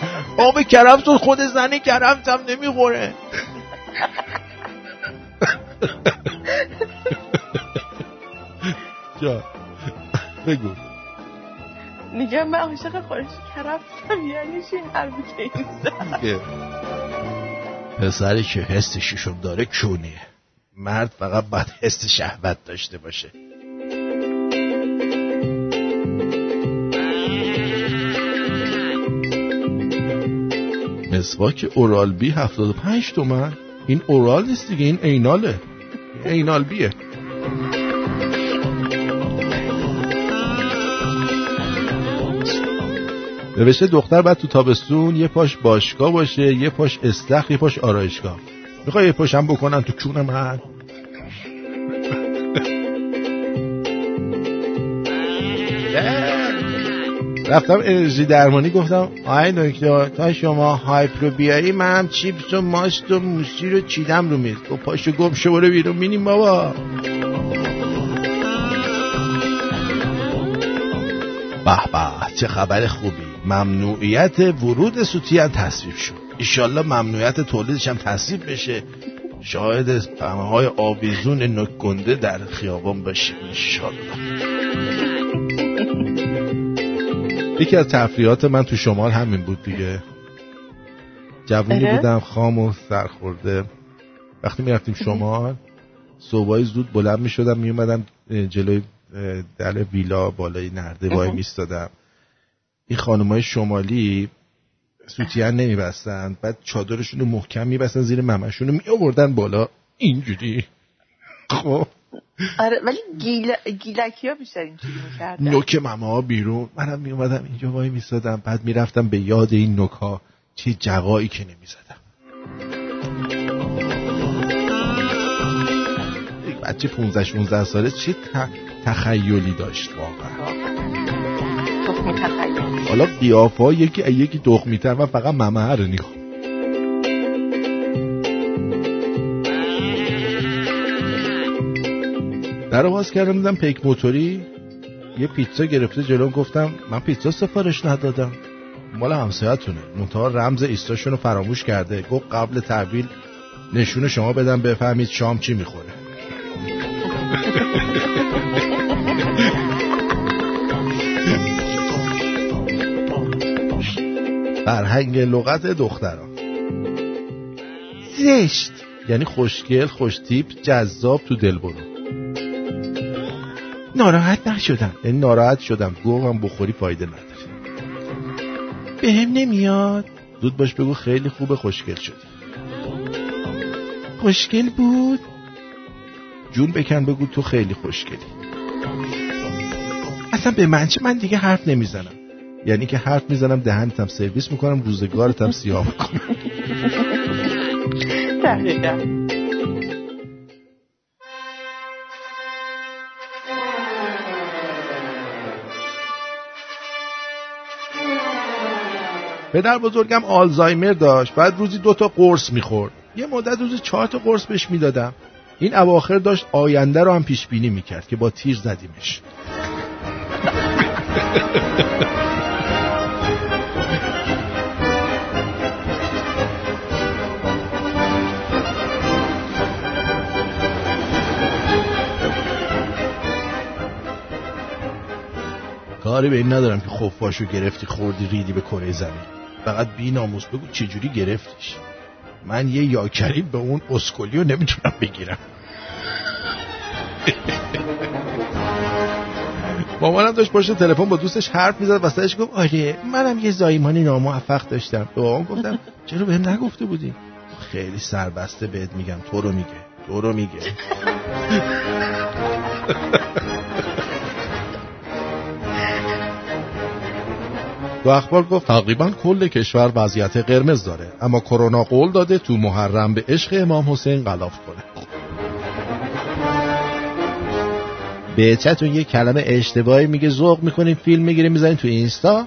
<laughs> آب کرفس رو خود زنی کرفس هم نمی‌خوره. جا. بگو. میگم من عاشق خورش کرفتم یعنی چی حرفی که این پسری که حس ششم داره کونیه. مرد فقط باید حس شهوت داشته باشه. مسواک اورال بی 75 تومن. این اورال نیست دیگه این ایناله. اینال بیه. نوشته دختر بعد تو تابستون یه پاش باشگاه باشه یه پاش استخ یه پاش آرایشگاه. می‌خوای یه پاشم بکنن تو چون من رفتم انرژی درمانی گفتم آی دکتر تا شما هایپرو بیاری من چیپس و ماست و موسی رو چیدم رو میز. و پاشو گم شو برو بیرون. بینیم بابا. به به چه خبر خوبی. ممنوعیت ورود سوتیان تصویب شد. ایشالله ممنوعیت تولیدش هم تصویب بشه. شاهد پهمه های آویزون نک گنده در خیابان باشیم ایشالله یکی از تفریحات من تو شمال همین بود دیگه. جوونی. بودم خام و سرخورده. وقتی می‌رفتیم شمال صبحای زود بلند می‌شدم میومدم جلوی در ویلا بالای نرده وای. میستادم این خانمای شمالی سوتیان نمیبستن بعد چادرشون رو محکم میبستن زیر ممشون رو میآوردن بالا. اینجوری. خب. آره ولی گیل... گیلکی ها بیشتر اینجوری می‌کردن نوک ممه ها بیرون. منم میومدم اینجا وای میستادم بعد می‌رفتم به یاد این نوک ها چه جقایی که نمی‌زدم. بچه 15 16 ساله چه تخیلی داشت واقعا. حالا قیافه یکی یکی دخمیتر من فقط ممه رو نگاه در رو باز کردم دیدم پیک موتوری یه پیتزا گرفته جلو گفتم من پیتزا سفارش ندادم. مال همسایتونه. منتها رمز ایستاشون رو فراموش کرده. گفت قبل تحویل نشون شما بدم بفهمید شام چی می‌خوره. فرهنگ لغت دختران. زشت. یعنی خوشگل خوشتیپ جذاب تو دل برو ناراحت نشدم. یعنی ناراحت شدم. گوهم بخوری فایده نداره. بهم نمیاد. زود باش بگو خیلی خوبه خوشگل شدی. خوشگل بود؟ جون بکن بگو تو خیلی خوشگلی. اصلا به من چه؟ من دیگه حرف نمی‌زنم. یعنی که حرف می‌زنم دهنتم سرویس می‌کنم روزگارتم سیاه می‌کنم. پدر بزرگم آلزایمر داشت. بعد روزی دو تا قرص می‌خورد. یه مدت روزی چهار تا قرص بهش می‌دادم. این اواخر داشت آینده رو هم پیش بینی می‌کرد که با تیر زدیمش. کاری به این ندارم که خفاشو گرفتی خوردی ریدی به کره زمین. فقط بی ناموس بگو چجوری گرفتیش من یه یاکریم به اون اسکولیو نمی‌تونم بگیرم. <laughs> مامانم داشت پشت تلفن با دوستش حرف می‌زد وسطش گفت آره منم یه زایمانی ناموفق داشتم. به بابام گفتم چرا بهم نگفته بودی؟ خیلی سربسته بهت میگم تو رو میگه تو رو میگه. <laughs> تو اخبار گفت تقریبا کل کشور وضعیت قرمز داره اما کرونا قول داده تو محرم به عشق امام حسین غلاف کنه. به چتون یه کلمه اشتباهی میگه ذوق می‌کنیم فیلم می‌گیریم می‌زنیم تو اینستا.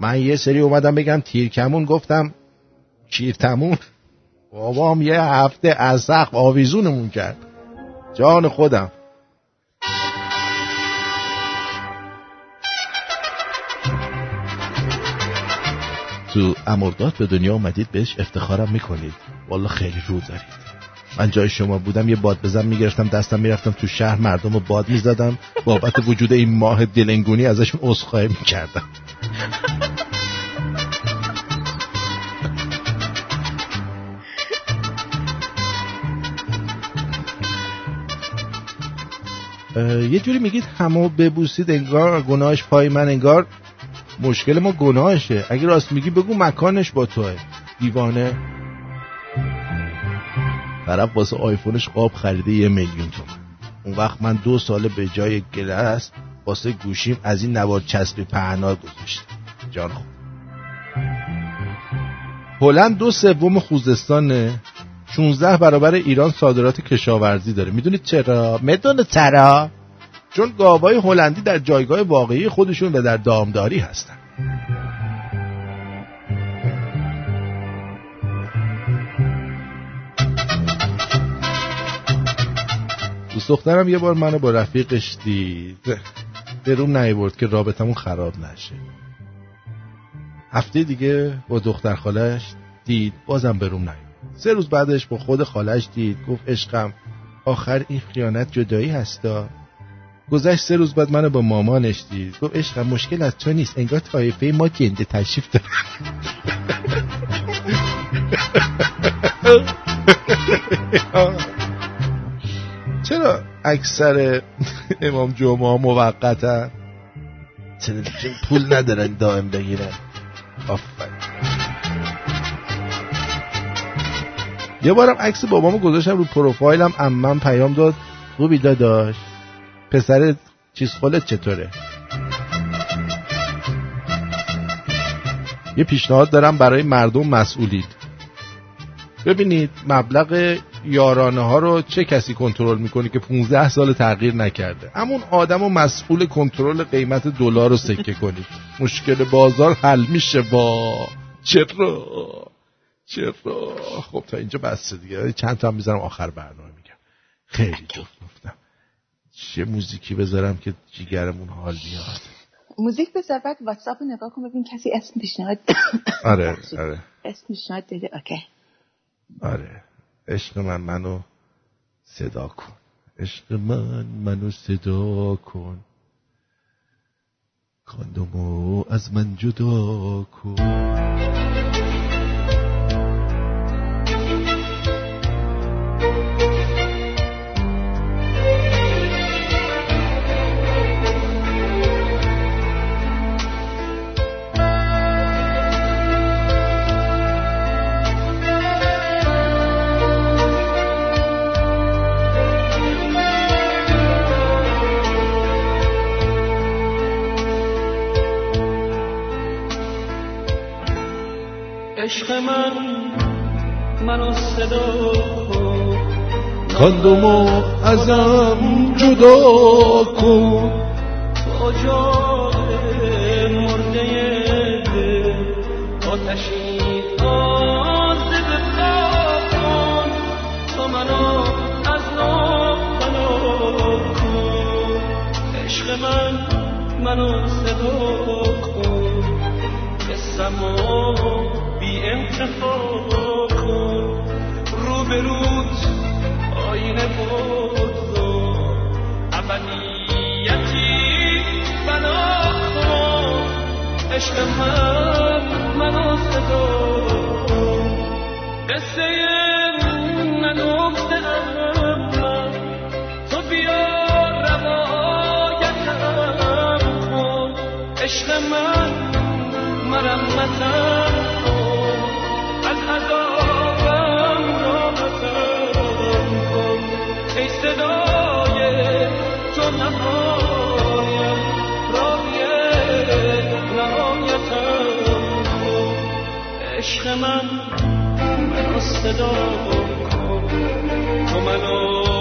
من یه سری اومدم بگم تیرکمون گفتم کیرتمون بابام یه هفته از سقف آویزونمون کرد. جان خودم. تو امرداد به دنیا اومدید بهش افتخارم می‌کنید. والا خیلی رو دارید. من جای شما بودم یه باد بزن می‌گرفتم دستم می‌رفتم تو شهر مردم رو باد می‌زدم. بابت وجود این ماه دلنگونی ازشون عذرخواهی می‌کردم. یه جوری میگید همو ببوسید انگار گناهش پای من انگار مشکل ما گناهشه. اگه راست میگی بگو مکانش با توه. دیوانه. طرف واسه آیفونش قاب خریده یه میلیون تومن. اون وقت من دو ساله به جای گلس واسه گوشیم از این نوار چسب پهنا گذاشتم. جان خوب. هلند دو سوم خوزستانه. 16 برابر ایران صادرات کشاورزی داره. می‌دونید چرا؟ می‌دونه چرا؟ چون گاوای هلندی در جایگاه واقعی خودشون و در دامداری هستن. دوست دخترم یه بار منو با رفیقش دید. به روم نیورد که رابطمون خراب نشه. هفته دیگه با دختر خالش دید بازم به روم نیورد سه روز بعدش با خود خالش دید گفت عشقم آخر این خیانت جدایی هستا؟ گذشت سه روز بعد منو با مامانش دید. گفت عشقم مشکل از تو نیست. انگار طایفه ما گنده تشریف داره <laughs> چرا اکثر امام جمعه موقتا چون پول ندارن دائم بگیرن؟ آفرین. یه بارم عکس بابامو گذاشتم رو پروفایلم امم پیام داد. خوبی داداش؟ پسر چیز خلت چطوره؟ یه پیشنهاد دارم برای مردم مسئولید. ببینید مبلغ یارانه ها رو چه کسی کنترل می‌کنه که 15 سال تغییر نکرده؟ همون آدم و مسئول کنترل قیمت دلار رو سکه کنید. مشکل بازار حل میشه با. چرا؟ چرا؟ خب تا اینجا بسته دیگه. چند تا هم می‌ذارم آخر برنامه میگم. خیلی جفت گفتم چه موزیکی بذارم که جیگرمون حال بیاد؟ موزیک بذار بعد واتساپ نگاه کن ببین کسی اسم پیشنهاد <coughs> آره آره. اسم پیشنهاد داده. اوکی. آره. عشق من منو صدا کن. عشق من منو صدا کن. کاندومو از من جدا کن. کاندومو ازم جدا کن. جای مرده دل؟ آتشی تازه بپا کن. تو منو از نو فنا کن. عشق من منو صدا کن. قصمو بی انتفا کن. رو عشق من منو صدا قصه نگفته من. تو بیا روایتم کن عشق من مرمتم من منو صدا کن تو منو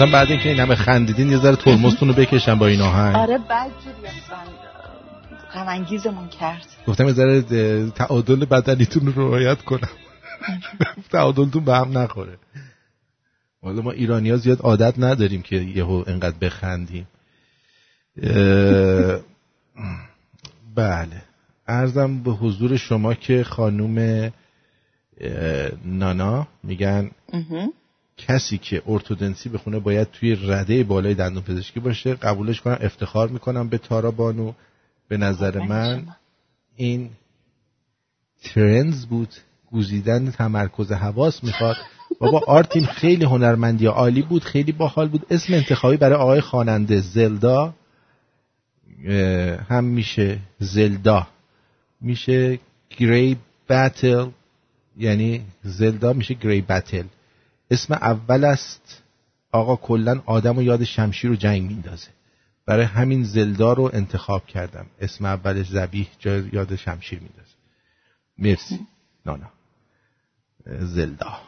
گفتم بعد اینکه این همه خندیدین یه ذره ترمزتون رو بکشم با این آهنگ. آره اصلا غم کرد. گفتم یه ذره تعادل بدنیتون رو رعایت کنم. <laughs> تعادلتون به هم نخوره. حالا ما ایرانی ها زیاد عادت نداریم که یهو انقدر بخندیم. بله. ارزم به حضور شما که خانوم نانا میگن. کسی که ارتودنسی بخونه باید توی رده بالای دندون پزشکی باشه قبولش کنم افتخار می‌کنم به تارا بانو. به نظر من این ترنز بود. گوزیدن تمرکز حواس می‌خواد. بابا آرتین خیلی هنرمندی عالی بود خیلی باحال بود. اسم انتخابی برای آقای خواننده زلدا هم میشه زلدا. میشه گری بتل یعنی زلدا میشه گری بتل اسم اول است. آقا کلا آدم و یاد شمشیر و جنگ میندازه برای همین زلدا رو انتخاب کردم. اسم اولش زبیح جای یاد شمشیر میندازه مرسی. نانا. زلدا.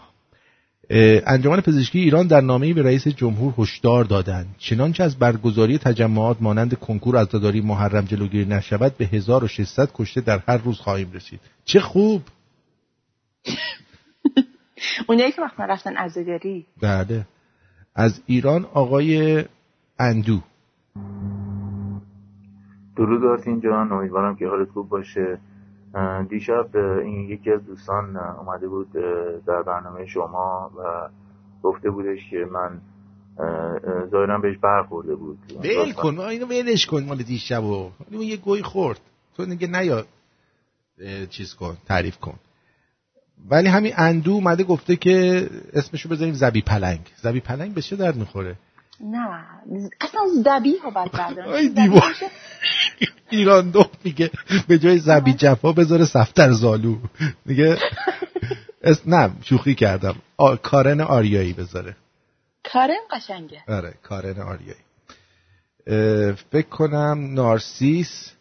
انجمن پزشکی ایران در نامه‌ای به رئیس جمهور هشدار دادند. چنانچه از برگزاری تجمعات مانند کنکور عزاداری محرم جلوگیری نشود به 1600 کشته در هر روز خواهیم رسید. چه خوب! اونایی که وقتا رفتن عزاداری بله. از ایران آقای اندو. درود آرتین جان. امیدوارم که حالت خوب باشه. دیشب این یکی از دوستان اومده بود در برنامه شما و گفته بودش که من اه، اه، ظاهرا بهش برخورده بود. ول کن ما اینو ولش کن مال دیشب و. یه گوی خورد. تو دیگه نیا. چیز کن تعریف کن. ولی همین اندو اومده گفته که اسمشو بذاریم زبی پلنگ. زبی پلنگ به چه درد می‌خوره؟ نه. اصلا زبی ها آی دیوار. ایران دو میگه به جای زبی جفا بذاره سفتر زالو. میگه اس نه شوخی کردم. آ... کارن آریایی بذاره. کارم قشنگه. آره کارن آریایی. فکر کنم نارسیس.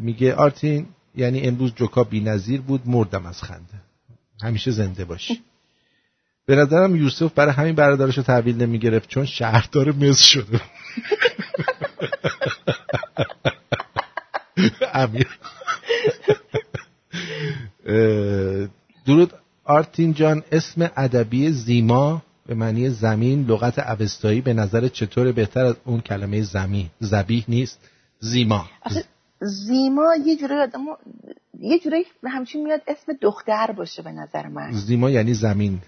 میگه آرتین یعنی امروز جوکا بی نظیر بود مردم از خنده. همیشه زنده باشی. به نظرم یوسف برای همین برادرش رو تحویل نمی‌گرفت چون شهردار مصر شده <laughs> امیر. درود. آرتین جان اسم ادبی زیما به معنی زمین لغت اوستایی به نظر چطور بهتر از اون کلمه زمین. زبیح نیست. زیما. زیما یه جوری آدمو یه جوری همچین میاد اسم دختر باشه به نظر من. زیما یعنی زمین.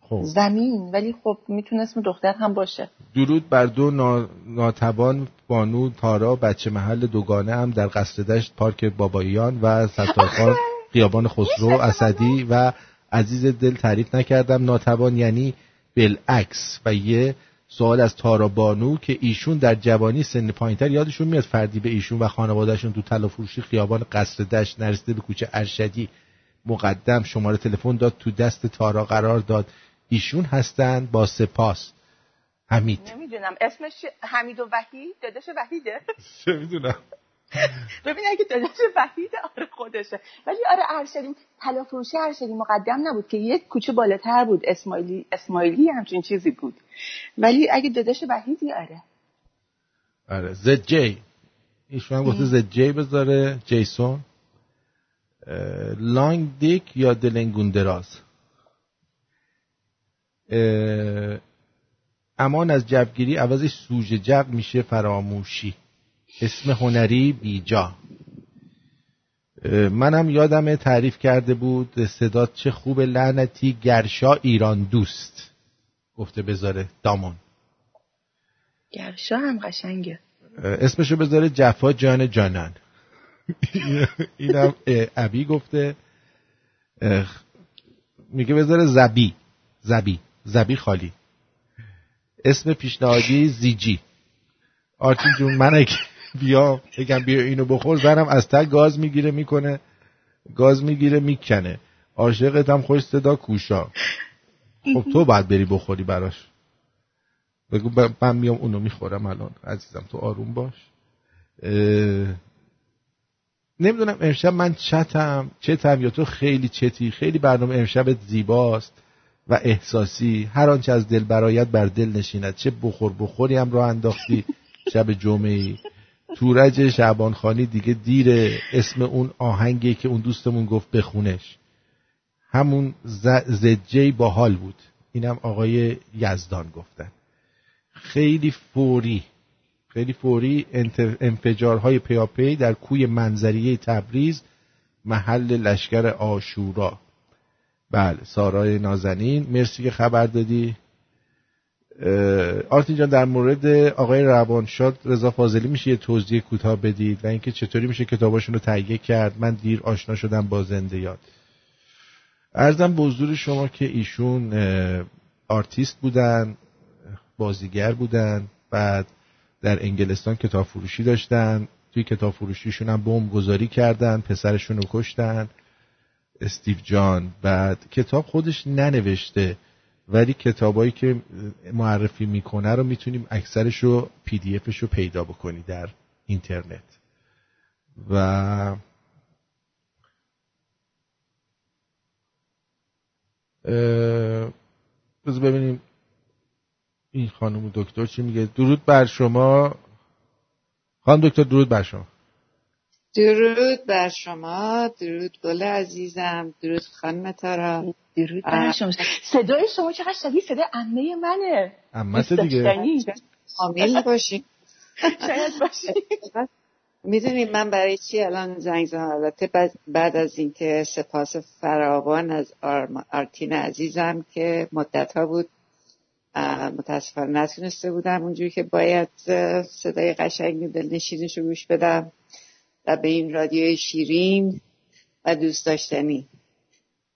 خب. زمین ولی خب می‌تونه اسم دختر هم باشه. درود بر دو نا- ناتوان بانو تارا بچه محل دوگانه هم در قصر دشت پارک باباییان و ستارخان <laughs> خیابان خسرو اسدی و عزیز دل تعریف نکردم. ناتوان یعنی بالعکس و یه سوال از تارا بانو که ایشون در جوانی سن پایینتر یادشون میاد فردی به ایشون و خانوادهشون تو طلا فروشی خیابان قصر دشت نرسیده به کوچه ارشدی مقدم شماره تلفن داد تو دست تارا قرار داد. ایشون هستن با سپاس. حمید. نمی‌دونم. اسمش؟ حمید و وحید داداش وحیده. چه می‌دونم؟ <laughs> ببین اگه داداش وحیده آره خودشه. ولی آره ارشدی طلا فروشی ارشدی مقدم نبود که یک کوچه بالاتر بود. اسماعیلی اسماعیلی همچین چیزی بود. ولی اگه داداش وحیدی آره. آره زد جی ایشون گفته زد جی بذاره جیسون. لانگ دیک یا دلنگون دراز؟ امان از جبگیری عوضش سوژ جب میشه فراموشی. اسم هنری بیجا. منم یادم تعریف کرده بود صدات چه خوب لعنتی گرشا ایران دوست. گفته بذاره دامون. گرشا هم قشنگه. اسمشو بذاره جفا جان جانان. <laughs> اینم ابی گفته. میگه بذاره زبی. زبی. زبی خالی. اسم پیشنهادی زیجی. آرتین جون من اگه بیام بگم بیا اینو بخور. زنم از ته گاز می‌گیره می‌کنه. گاز می‌گیره می‌کنه. عاشقت هم خوش صدا کوشا. خب تو باید بری بخوری براش. بگو من میام اونو می‌خورم الان. عزیزم تو آروم باش. نمی‌دونم امشب من چتم چتم یا تو خیلی چتی. خیلی برنامه امشبت زیباست و احساسی. هر آنچه از دل برایت بر دل نشیند. چه بخور بخوری هم راه انداختی. شب جمعه تورج شعبان خانی دیگه دیره اسم اون آهنگی که اون دوستمون گفت بخونش. همون زجی باحال بود. اینم آقای یزدان گفتن. خیلی فوری خیلی فوری انفجارهای پیاپی در کوی منظریه تبریز محل لشکر آشورا. بله سارای نازنین مرسی که خبر دادی. آرتین جان در مورد آقای روانشاد رضا فاضلی میشه یه توضیح کوتاه بدید؟ و اینکه چطوری میشه کتاباشون رو تهیه کرد؟ من دیر آشنا شدم با زنده یاد. عرضم به حضور شما که ایشون آرتیست بودن بازیگر بودن بعد در انگلستان کتاب فروشی داشتن. توی کتاب فروشیشون هم بمب گذاری کردن پسرشون رو کشتن. استیو جان بعد کتاب خودش ننوشته. ولی کتابایی که معرفی می‌کنه رو می‌تونیم اکثرش رو PDF ش رو پیدا بکنی در اینترنت. و بذار ببینیم این خانم دکتر چی میگه. درود بر شما. خانم دکتر درود بر شما. درود بر شما. درود گل عزیزم. درود خانم تارا. درود بر شما. صدای شما چقدر شبیه صدای عمه منه. دوست دیگه. حامل باشی شاید باشی می‌دونید من برای چی الان زنگ زدم؟ البته بعد, از اینکه سپاس فراوان از آرتین عزیزم که مدت ها بود متاسفانه نتونسته بودم. اونجوری که باید صدای قشنگ دلنشینش رو گوش بدم. و به این رادیوی شیرین و دوست داشتنی.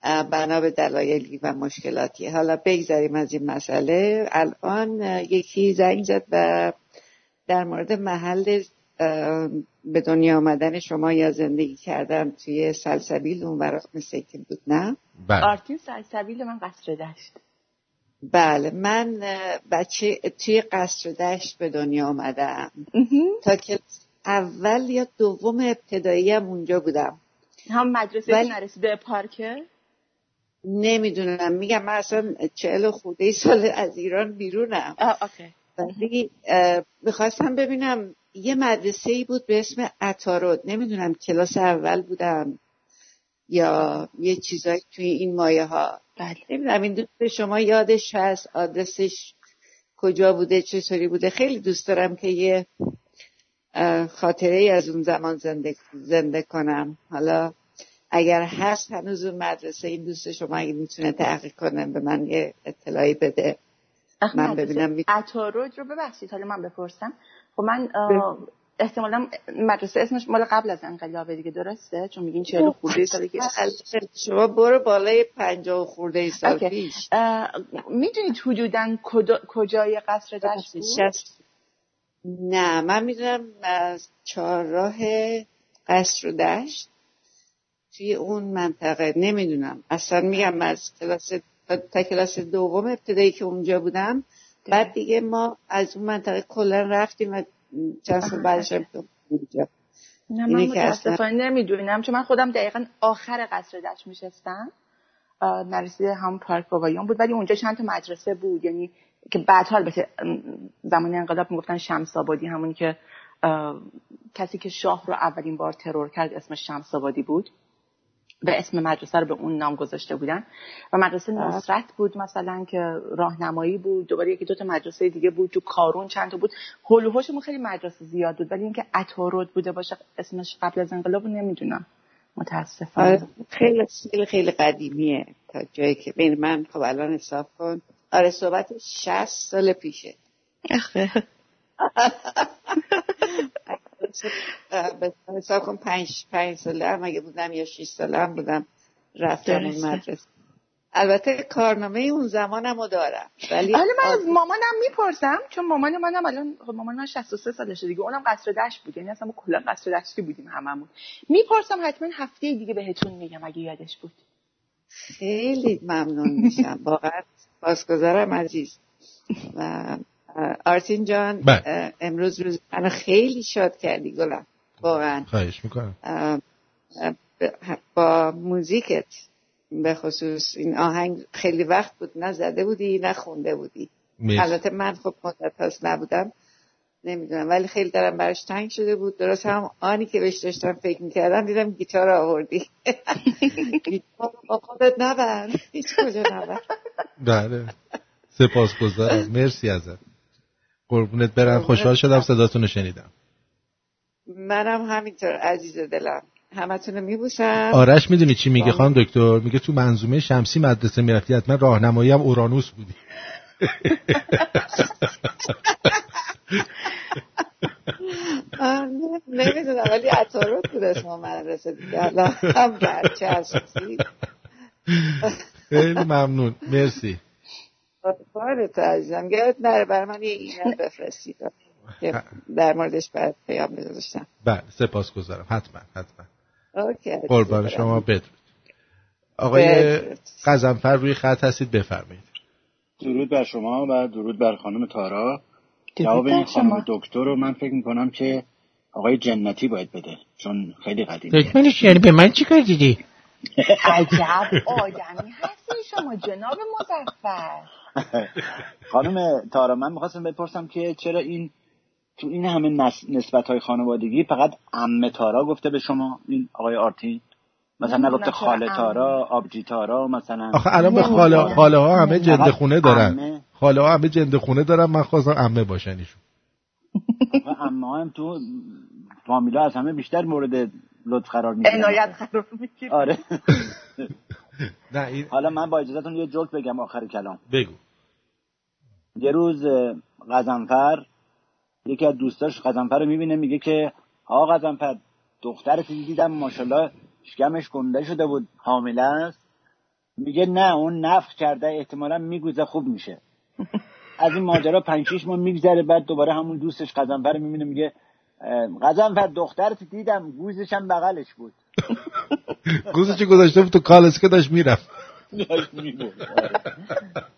بنا به دلایلی و مشکلاتی. حالا بگذاریم از این مسئله. الان یکی زنگ زد و در مورد محل به دنیا آمدن شما یا زندگی کردن توی سلسبیل اون ورق مثل که بود نه؟ بله. آرتین سلسبیل من قصر دشت. بله. من بچه توی قصر دشت به دنیا آمدم. تا که اول یا دوم ابتدایی هم اونجا بودم. هم مدرسه ولی- نرسیده پارکه؟ نمی‌دونم. میگم من اصلا چهل خورده سال از ایران بیرونم. اوکی. ولی می‌خواستم ببینم یه مدرسه ای بود به اسم اتارود نمی‌دونم کلاس اول بودم یا یه چیزایی توی این مایه ها بله. نمی‌دونم این دوست شما یادش هست آدرسش کجا بوده چطوری بوده؟ خیلی دوست دارم که یه خاطره از اون زمان زنده, زنده کنم. حالا اگر هست هنوز اون مدرسه این دوست شما اگه می‌تونه تحقیق کنه به من یه اطلاعی بده. من ببینم می- اتاروج رو ببخشید حالا من بپرسم. خب من احتمالا مدرسه اسمش مال قبل از انقلابه دیگه درسته؟ چون میگین چهل خورده سالی که شما برو بالای پنجاه خورده سال. پیش. می‌دونید حدودا کجای قصر دشت بود؟ نه من می‌دونم از چهارراه قصر و دشت توی اون منطقه نمی‌دونم. اصلا میگم از کلاس تا, کلاس دوم ابتدایی که اونجا بودم بعد دیگه ما از اون منطقه کلا رفتیم و چند سال بعدش اونجا. نه من اصلا- متاسفانه نمی‌دونم چون من خودم دقیقا آخر قصر دشت میشستم. نرسیده هم پارک بابایان بود ولی اونجا چند تا مدرسه بود. یعنی که بعدها البته ام، زمان انقلاب می‌گفتن شمس آبادی همونی که کسی که شاه رو اولین بار ترور کرد اسمش شمس آبادی بود به اسم مدرسه رو به اون نام گذاشته بودن. و مدرسه بله. نصرت بود مثلا که راهنمایی بود دوباره یکی دو تا مدرسه دیگه بود تو کارون چند تا بود. هول و هوشمون خیلی مدرسه زیاد بود ولی اینکه اتارود بوده باشه اسمش قبل از انقلاب نمی‌دونم. متاسفانه. آره، خیلی خیلی خیلی قدیمیه تا جایی که بین من خب الان حساب کن آره صحبت 60 سال پیشه. حساب <laughs> کن پنج, پنج ساله هم اگه بودم یا شیش ساله هم بودم رفتم اون درسته. مدرسه. البته کارنامه اون زمانم رو دارم ولی حالا من از مامانم می‌پرسم چون مامان منم الان خب مامان من 63 سالشه دیگه اونم قصر دشت بود یعنی اصلا ما کلا قصر دشتی بودیم هممون. می‌پرسم حتما هفته دیگه بهتون میگم اگه یادش بود. خیلی ممنون میشم واقعا پاسگزارم عزیز. و آرتین جان بله. امروز روز منو خیلی شاد کردی گلم. واقعا. خواهش می‌کنم. با موزیکت به خصوص این آهنگ خیلی وقت بود نه زده بودی نه خونده بودی. البته من خب مدت هست نبودم. نمی‌دونم ولی خیلی دارم براش تنگ شده بود. درست هم آنی که بهش داشتم فکر می‌کردم دیدم گیتار آوردی. <laughs> گیتار با خودت نبر هیچ کجا نبر بله. سپاسگزارم. <laughs> مرسی ازت. قربونت برم. خوشحال شدم صداتون رو شنیدم. منم همینطور عزیز دلم. همتون رو میبوسم. آرش می‌دونی چی میگه خانم دکتر؟ میگه تو منظومه شمسی مدرسه می‌رفتی حتما راهنمایی هم اورانوس بودی. <laughs> نمی‌دونم ولی عطارات بود اسم مدرسه دیگه. الان هم بچه هستی خیلی ممنون. مرسی. کارت عزیزم. گرت نره بر من یه ایمیل بفرستید. که در موردش برات پیام گذاشتم بله سپاس گذارم حتما حتما. اوکی قربان شما بدرود. آقای. قزنفر روی خط هستید بفرمایید. درود بر شما و درود بر خانم تارا. جواب این خانم. دکتر رو من فکر می‌کنم که آقای جنتی باید بده چون خیلی قدیمی دکمنش یعنی به من چی کار دیدی؟ عجب آدمی هستی شما جناب مزفر خانم تارا من می‌خواستم بپرسم که چرا این تو این همه نسبت های خانوادگی فقط عمه تارا گفته به شما این آقای آرتین؟ مثلا نگفته خاله. تارا آبجی تارا مثلا آخه الان به خاله خاله ها همه جنده خونه دارن. خاله ها همه جنده خونه دارن من خواستم عمه باشن ایشون عمه ها هم تو فامیلا از همه بیشتر مورد لطف قرار می‌گیرن. عنایت قرار می‌گیره آره. <laughs> نه این حالا من با اجازهتون یه جوک بگم آخر کلام. بگو. یه روز اه، غضنفر یکی از دوستاش غضنفر رو می‌بینه میگه که آقا غضنفر دخترت دیدم ماشاءالله شکمش گنده شده بود حامله است. میگه نه اون نفخ کرده احتمالا میگوزه خوب میشه. <laughs> از این ماجرا پنج شیش ماه میگذره بعد دوباره همون دوستش رو می‌بینه میگه غضنفر دخترت دیدم گوزش هم بغلش بود. <laughs> گوزچه گذاشته بود تو کالسکه داشت می‌رفت. داشت. آره.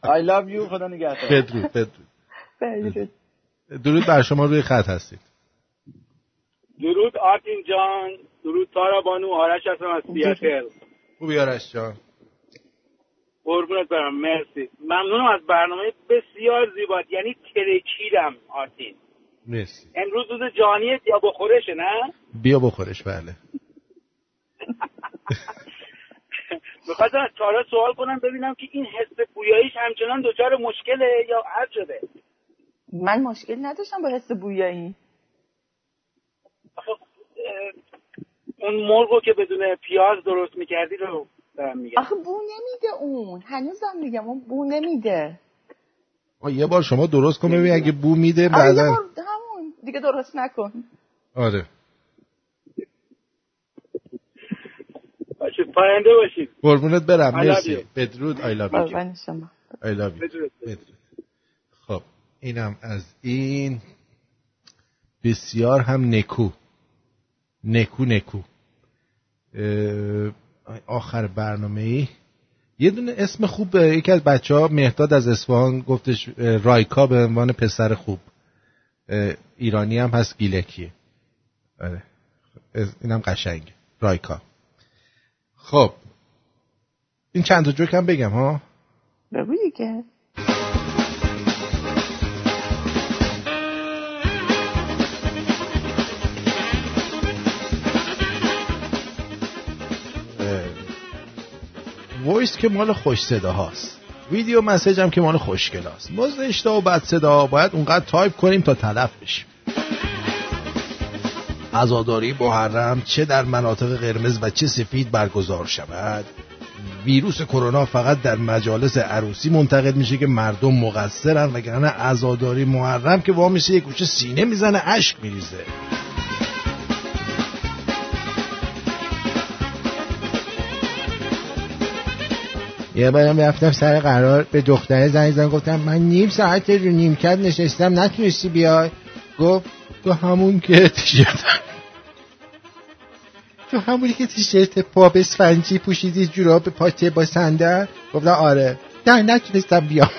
I love you خدا نگهدار. بدرود بدرود. درود بر شما روی خط هستید. درود آرتین جان درود تارا بانو آرش هستم از سیاتل. خوبی آرش جان. قربونت برم مرسی. ممنونم از برنامه بسیار زیبات. یعنی ترکیدم آرتین مرسی. امروز روز جانی یا بخورشه نه؟ بیا بخورش بله. <laughs> می‌خواستم از تارا سوال کنم ببینم که این حس بویاییش همچنان دچار مشکله یا حل شده؟ من مشکل نداشتم با حس بویایی. اه، اون مرغو که بدون پیاز درست می‌کردی رو دارم میگم. آخه بو نمیده اون. هنوزم میگم اون بو نمیده. آه، یه بار شما درست کن ببین اگه بو میده آره یه بعدا. بار همون. دیگه درست نکن. آره. باشه پاینده باشید. قربونت برم. مرسی. بدرود. I love you. قربان شما. I love you. بدرود. بدرود. خب اینم از این. بسیار هم نکو. نکو نکو. اه، آخر برنامه ای. یه دونه اسم خوب یکی از بچه ها مهداد از اصفهان گفتش رایکا به عنوان پسر خوب. ایرانی هم هست گیلکیه. آره. اینم قشنگه. رایکا. خب. این چند تا جوک هم بگم ها؟ بگو دیگه voice که مال خوش صدا هاست. video message هم که مال خوشگل هاست ما زشته و بد صدا باید اونقدر تایپ کنیم تا تلف بشیم. عزاداری محرم چه در مناطق قرمز و چه سفید برگزار شود؟ ویروس کرونا فقط در مجالس عروسی منتقل میشه که مردم مقصرن وگرنه عزاداری محرم که وا میشه یه گوشه سینه می‌زنه اشک میریزه. یه بارم رفتم سر قرار به دختره زنگ زدم گفتم من نیم ساعت رو نیمکت نشستم نتونستی بیای؟ گفت تو همون که تیشرت تو همونی که تیشرت پا بسفنجی پوشیدی جوراب پاچه با صندل؟ گفتم آره. نه نتونستم بیام.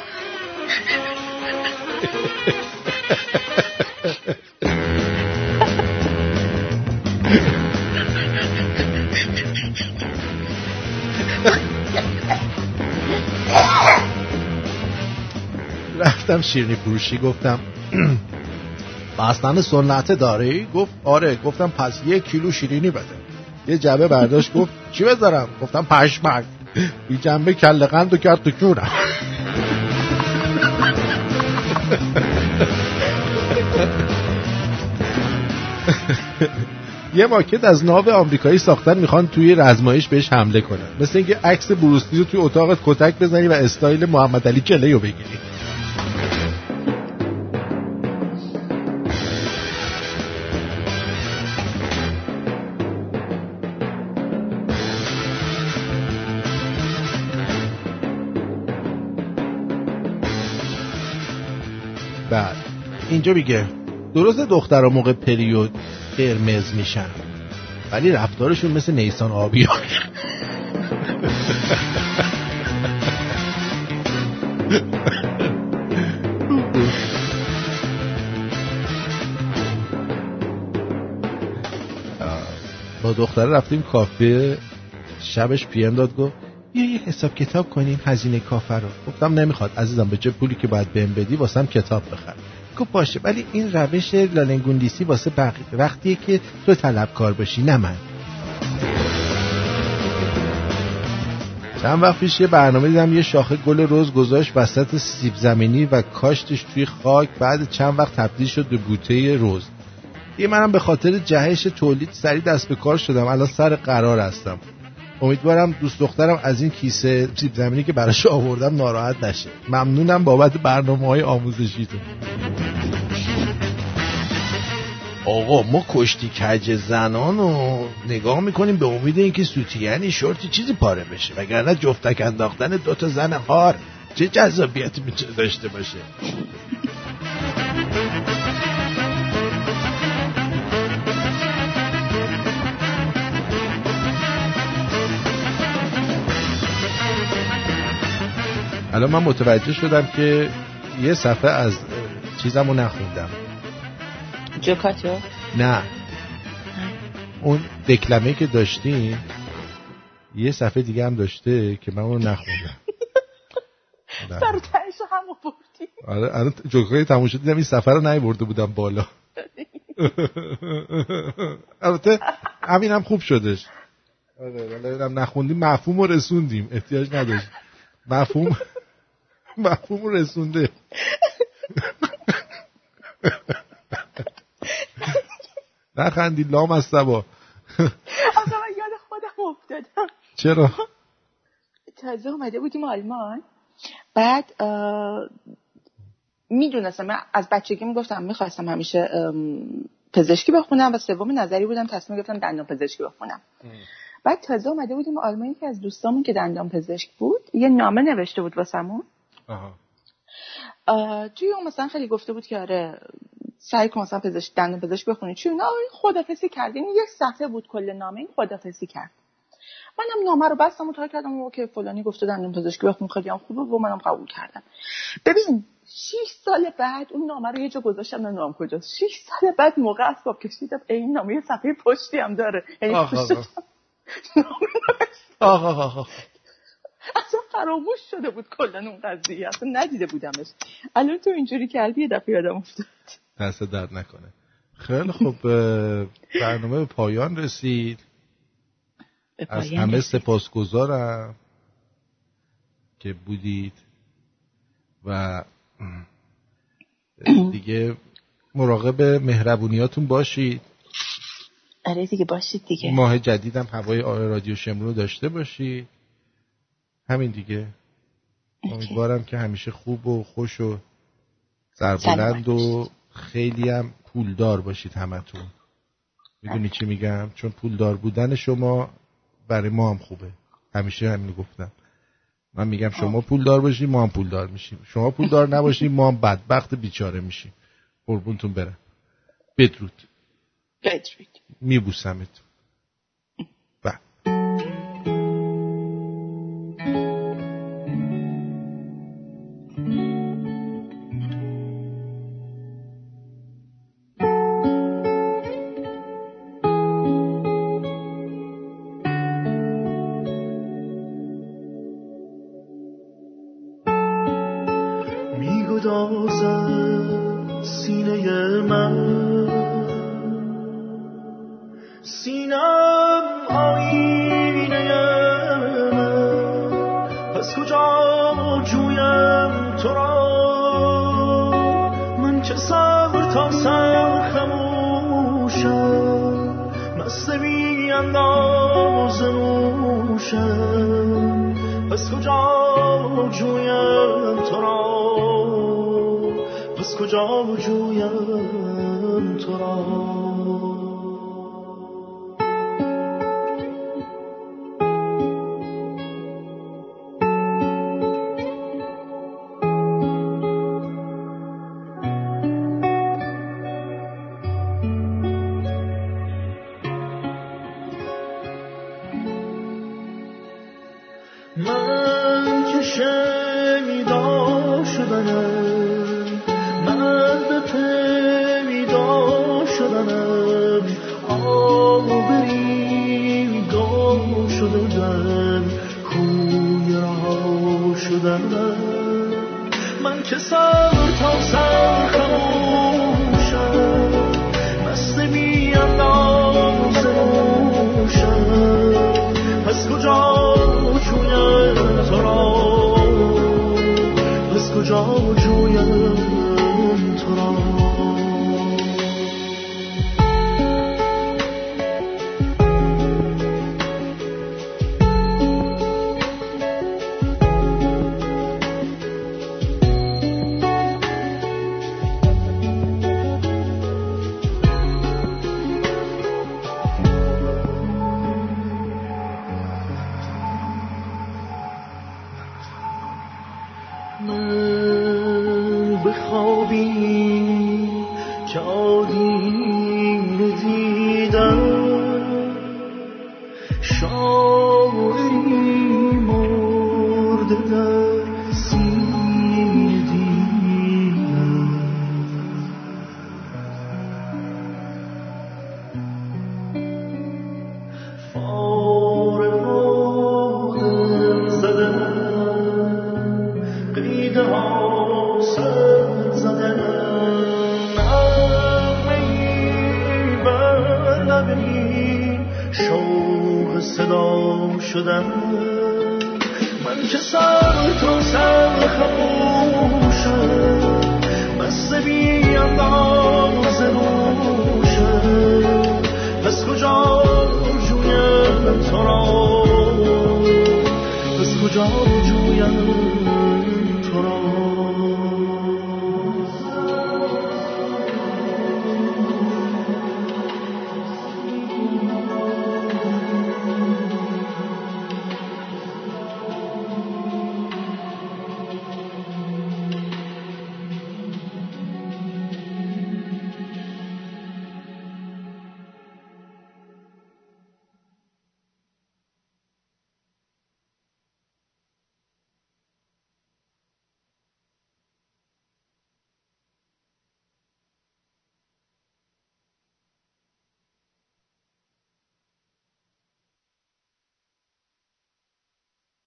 <laughs> رفتم شیرینی فروشی گفتم بستن سنت داری؟ گفت آره. گفتم پس یک کیلو شیرینی بده. یه جبه برداشت گفت چی بذارم؟ گفتم پشمک بی جنبه کله قند و کرد تو جونم یه ماکت از ناو آمریکایی ساختن می‌خوان توی رزمایش بهش حمله کنن. مثل اینکه عکس بروسلی رو توی اتاقت کتک بزنی و استایل محمد علی کلی رو بگیری. بعد. اینجا میگه درست دخترها موقع پریود قرمز میشن. ولی رفتارشون مثل نیسان آبی. <laughs> دختره رفتیم کافه. شبش پیم داد گفت بیا یه حساب کتاب کنیم هزینه کافه رو. گفتم نمی‌خواد عزیزم به چه پولی که باید بهم بدی واسم کتاب بخر. گفت باشه ولی این روش لالنگوندیسی واسه بقیه. وقتیه که تو طلبکار باشی نه من. چند وقت پیش یه برنامه دیدم یه شاخه گل رز گذاشت وسط سیب زمینی و کاشتش توی خاک. بعد چند وقت تبدیل شد به بوته رز دیگه منم به خاطر جهش تولید سریع دست به کار شدم. الان سر قرار هستم. امیدوارم دوست دخترم از این کیسه سیب زمینی که براش آوردم ناراحت نشه. ممنونم بابت برنامه های آموزشیتون. آقا ما کشتی کج زنان رو نگاه می‌کنیم به امید اینکه سوتیانی شورتی چیزی پاره بشه. وگرنه جفتک انداختن دوتا زن هار چه جذابیتی می‌تونه داشته باشه. الان من متوجه شدم که یه صفحه از چیزم رو نخوندم. جوکاتو نه. اون دکلمه که داشتیم یه صفحه دیگه هم داشته که من اون نخوندم. <laughs> سر تهش هم آوردی آره الان جوکای تموم شد دیدم این صفحه رو نیورده بودم بالا. <laughs> البته همین هم خوب شدش. آره ولی نخوندیم مفهوم رو رسوندیم. احتیاج نداشت. مفهوم مفهوم رسونده. نخندی لام از سبا. آقا من یاد خودم افتادم. چرا؟ تازه اومده بودیم آلمان. بعد می‌دونستم من از بچگی می‌گفتم می‌خواستم همیشه پزشکی بخونم و سوم نظری بودم تصمیم گرفتم دندان پزشکی بخونم. بعد تازه اومده بودیم آلمان یکی از دوستامون که دندان پزشک بود یه نامه نوشته بود واسمون. توی اون مثلا خیلی گفته بود که آره سعی کن مثلا پزشک دندان پزشک بخونی. چون نه این خدافزی کرد. این یک صفحه بود کل نامه این خدافزی کرد. منم نامه رو بستم و تا کردم و که فلانی گفته دندان پزشکی بخون خیلی هم خوبه و منم قبول کردم. ببین شیش سال بعد اون نامه رو یه جا گذاشتم نمی‌دونم کجاست. شیش سال بعد موقع اسباب کشیدم ای این نامه یه صفحه پشتی هم داره. یعنی آه، آه. <laughs> اصلا فراموش شده بود کلا اون قضیه. اصلا ندیده بودمش. الان تو اینجوری کردی یه دفعه یادم افتاد. دست درد نکنه. خیلی خوب اه، برنامه به پایان رسید. به از پایان همه. سپاسگزارم که بودید و دیگه مراقب مهربونیاتون باشید. آره دیگه باشید دیگه. ماه جدیدم هوای آ- رادیو شمرون رو داشته باشید. همین دیگه. امیدوارم که همیشه خوب و خوش و سربلند و خیلی هم پولدار باشید همتون. می‌دونی چی میگم؟ چون پولدار بودن شما برای ما هم خوبه. همیشه همین گفتم. من میگم شما پولدار باشید ما هم پولدار میشیم. شما پولدار نباشید ما هم بدبخت بیچاره میشیم. قربونتون برم. بدرود. بدرود. میبوسمت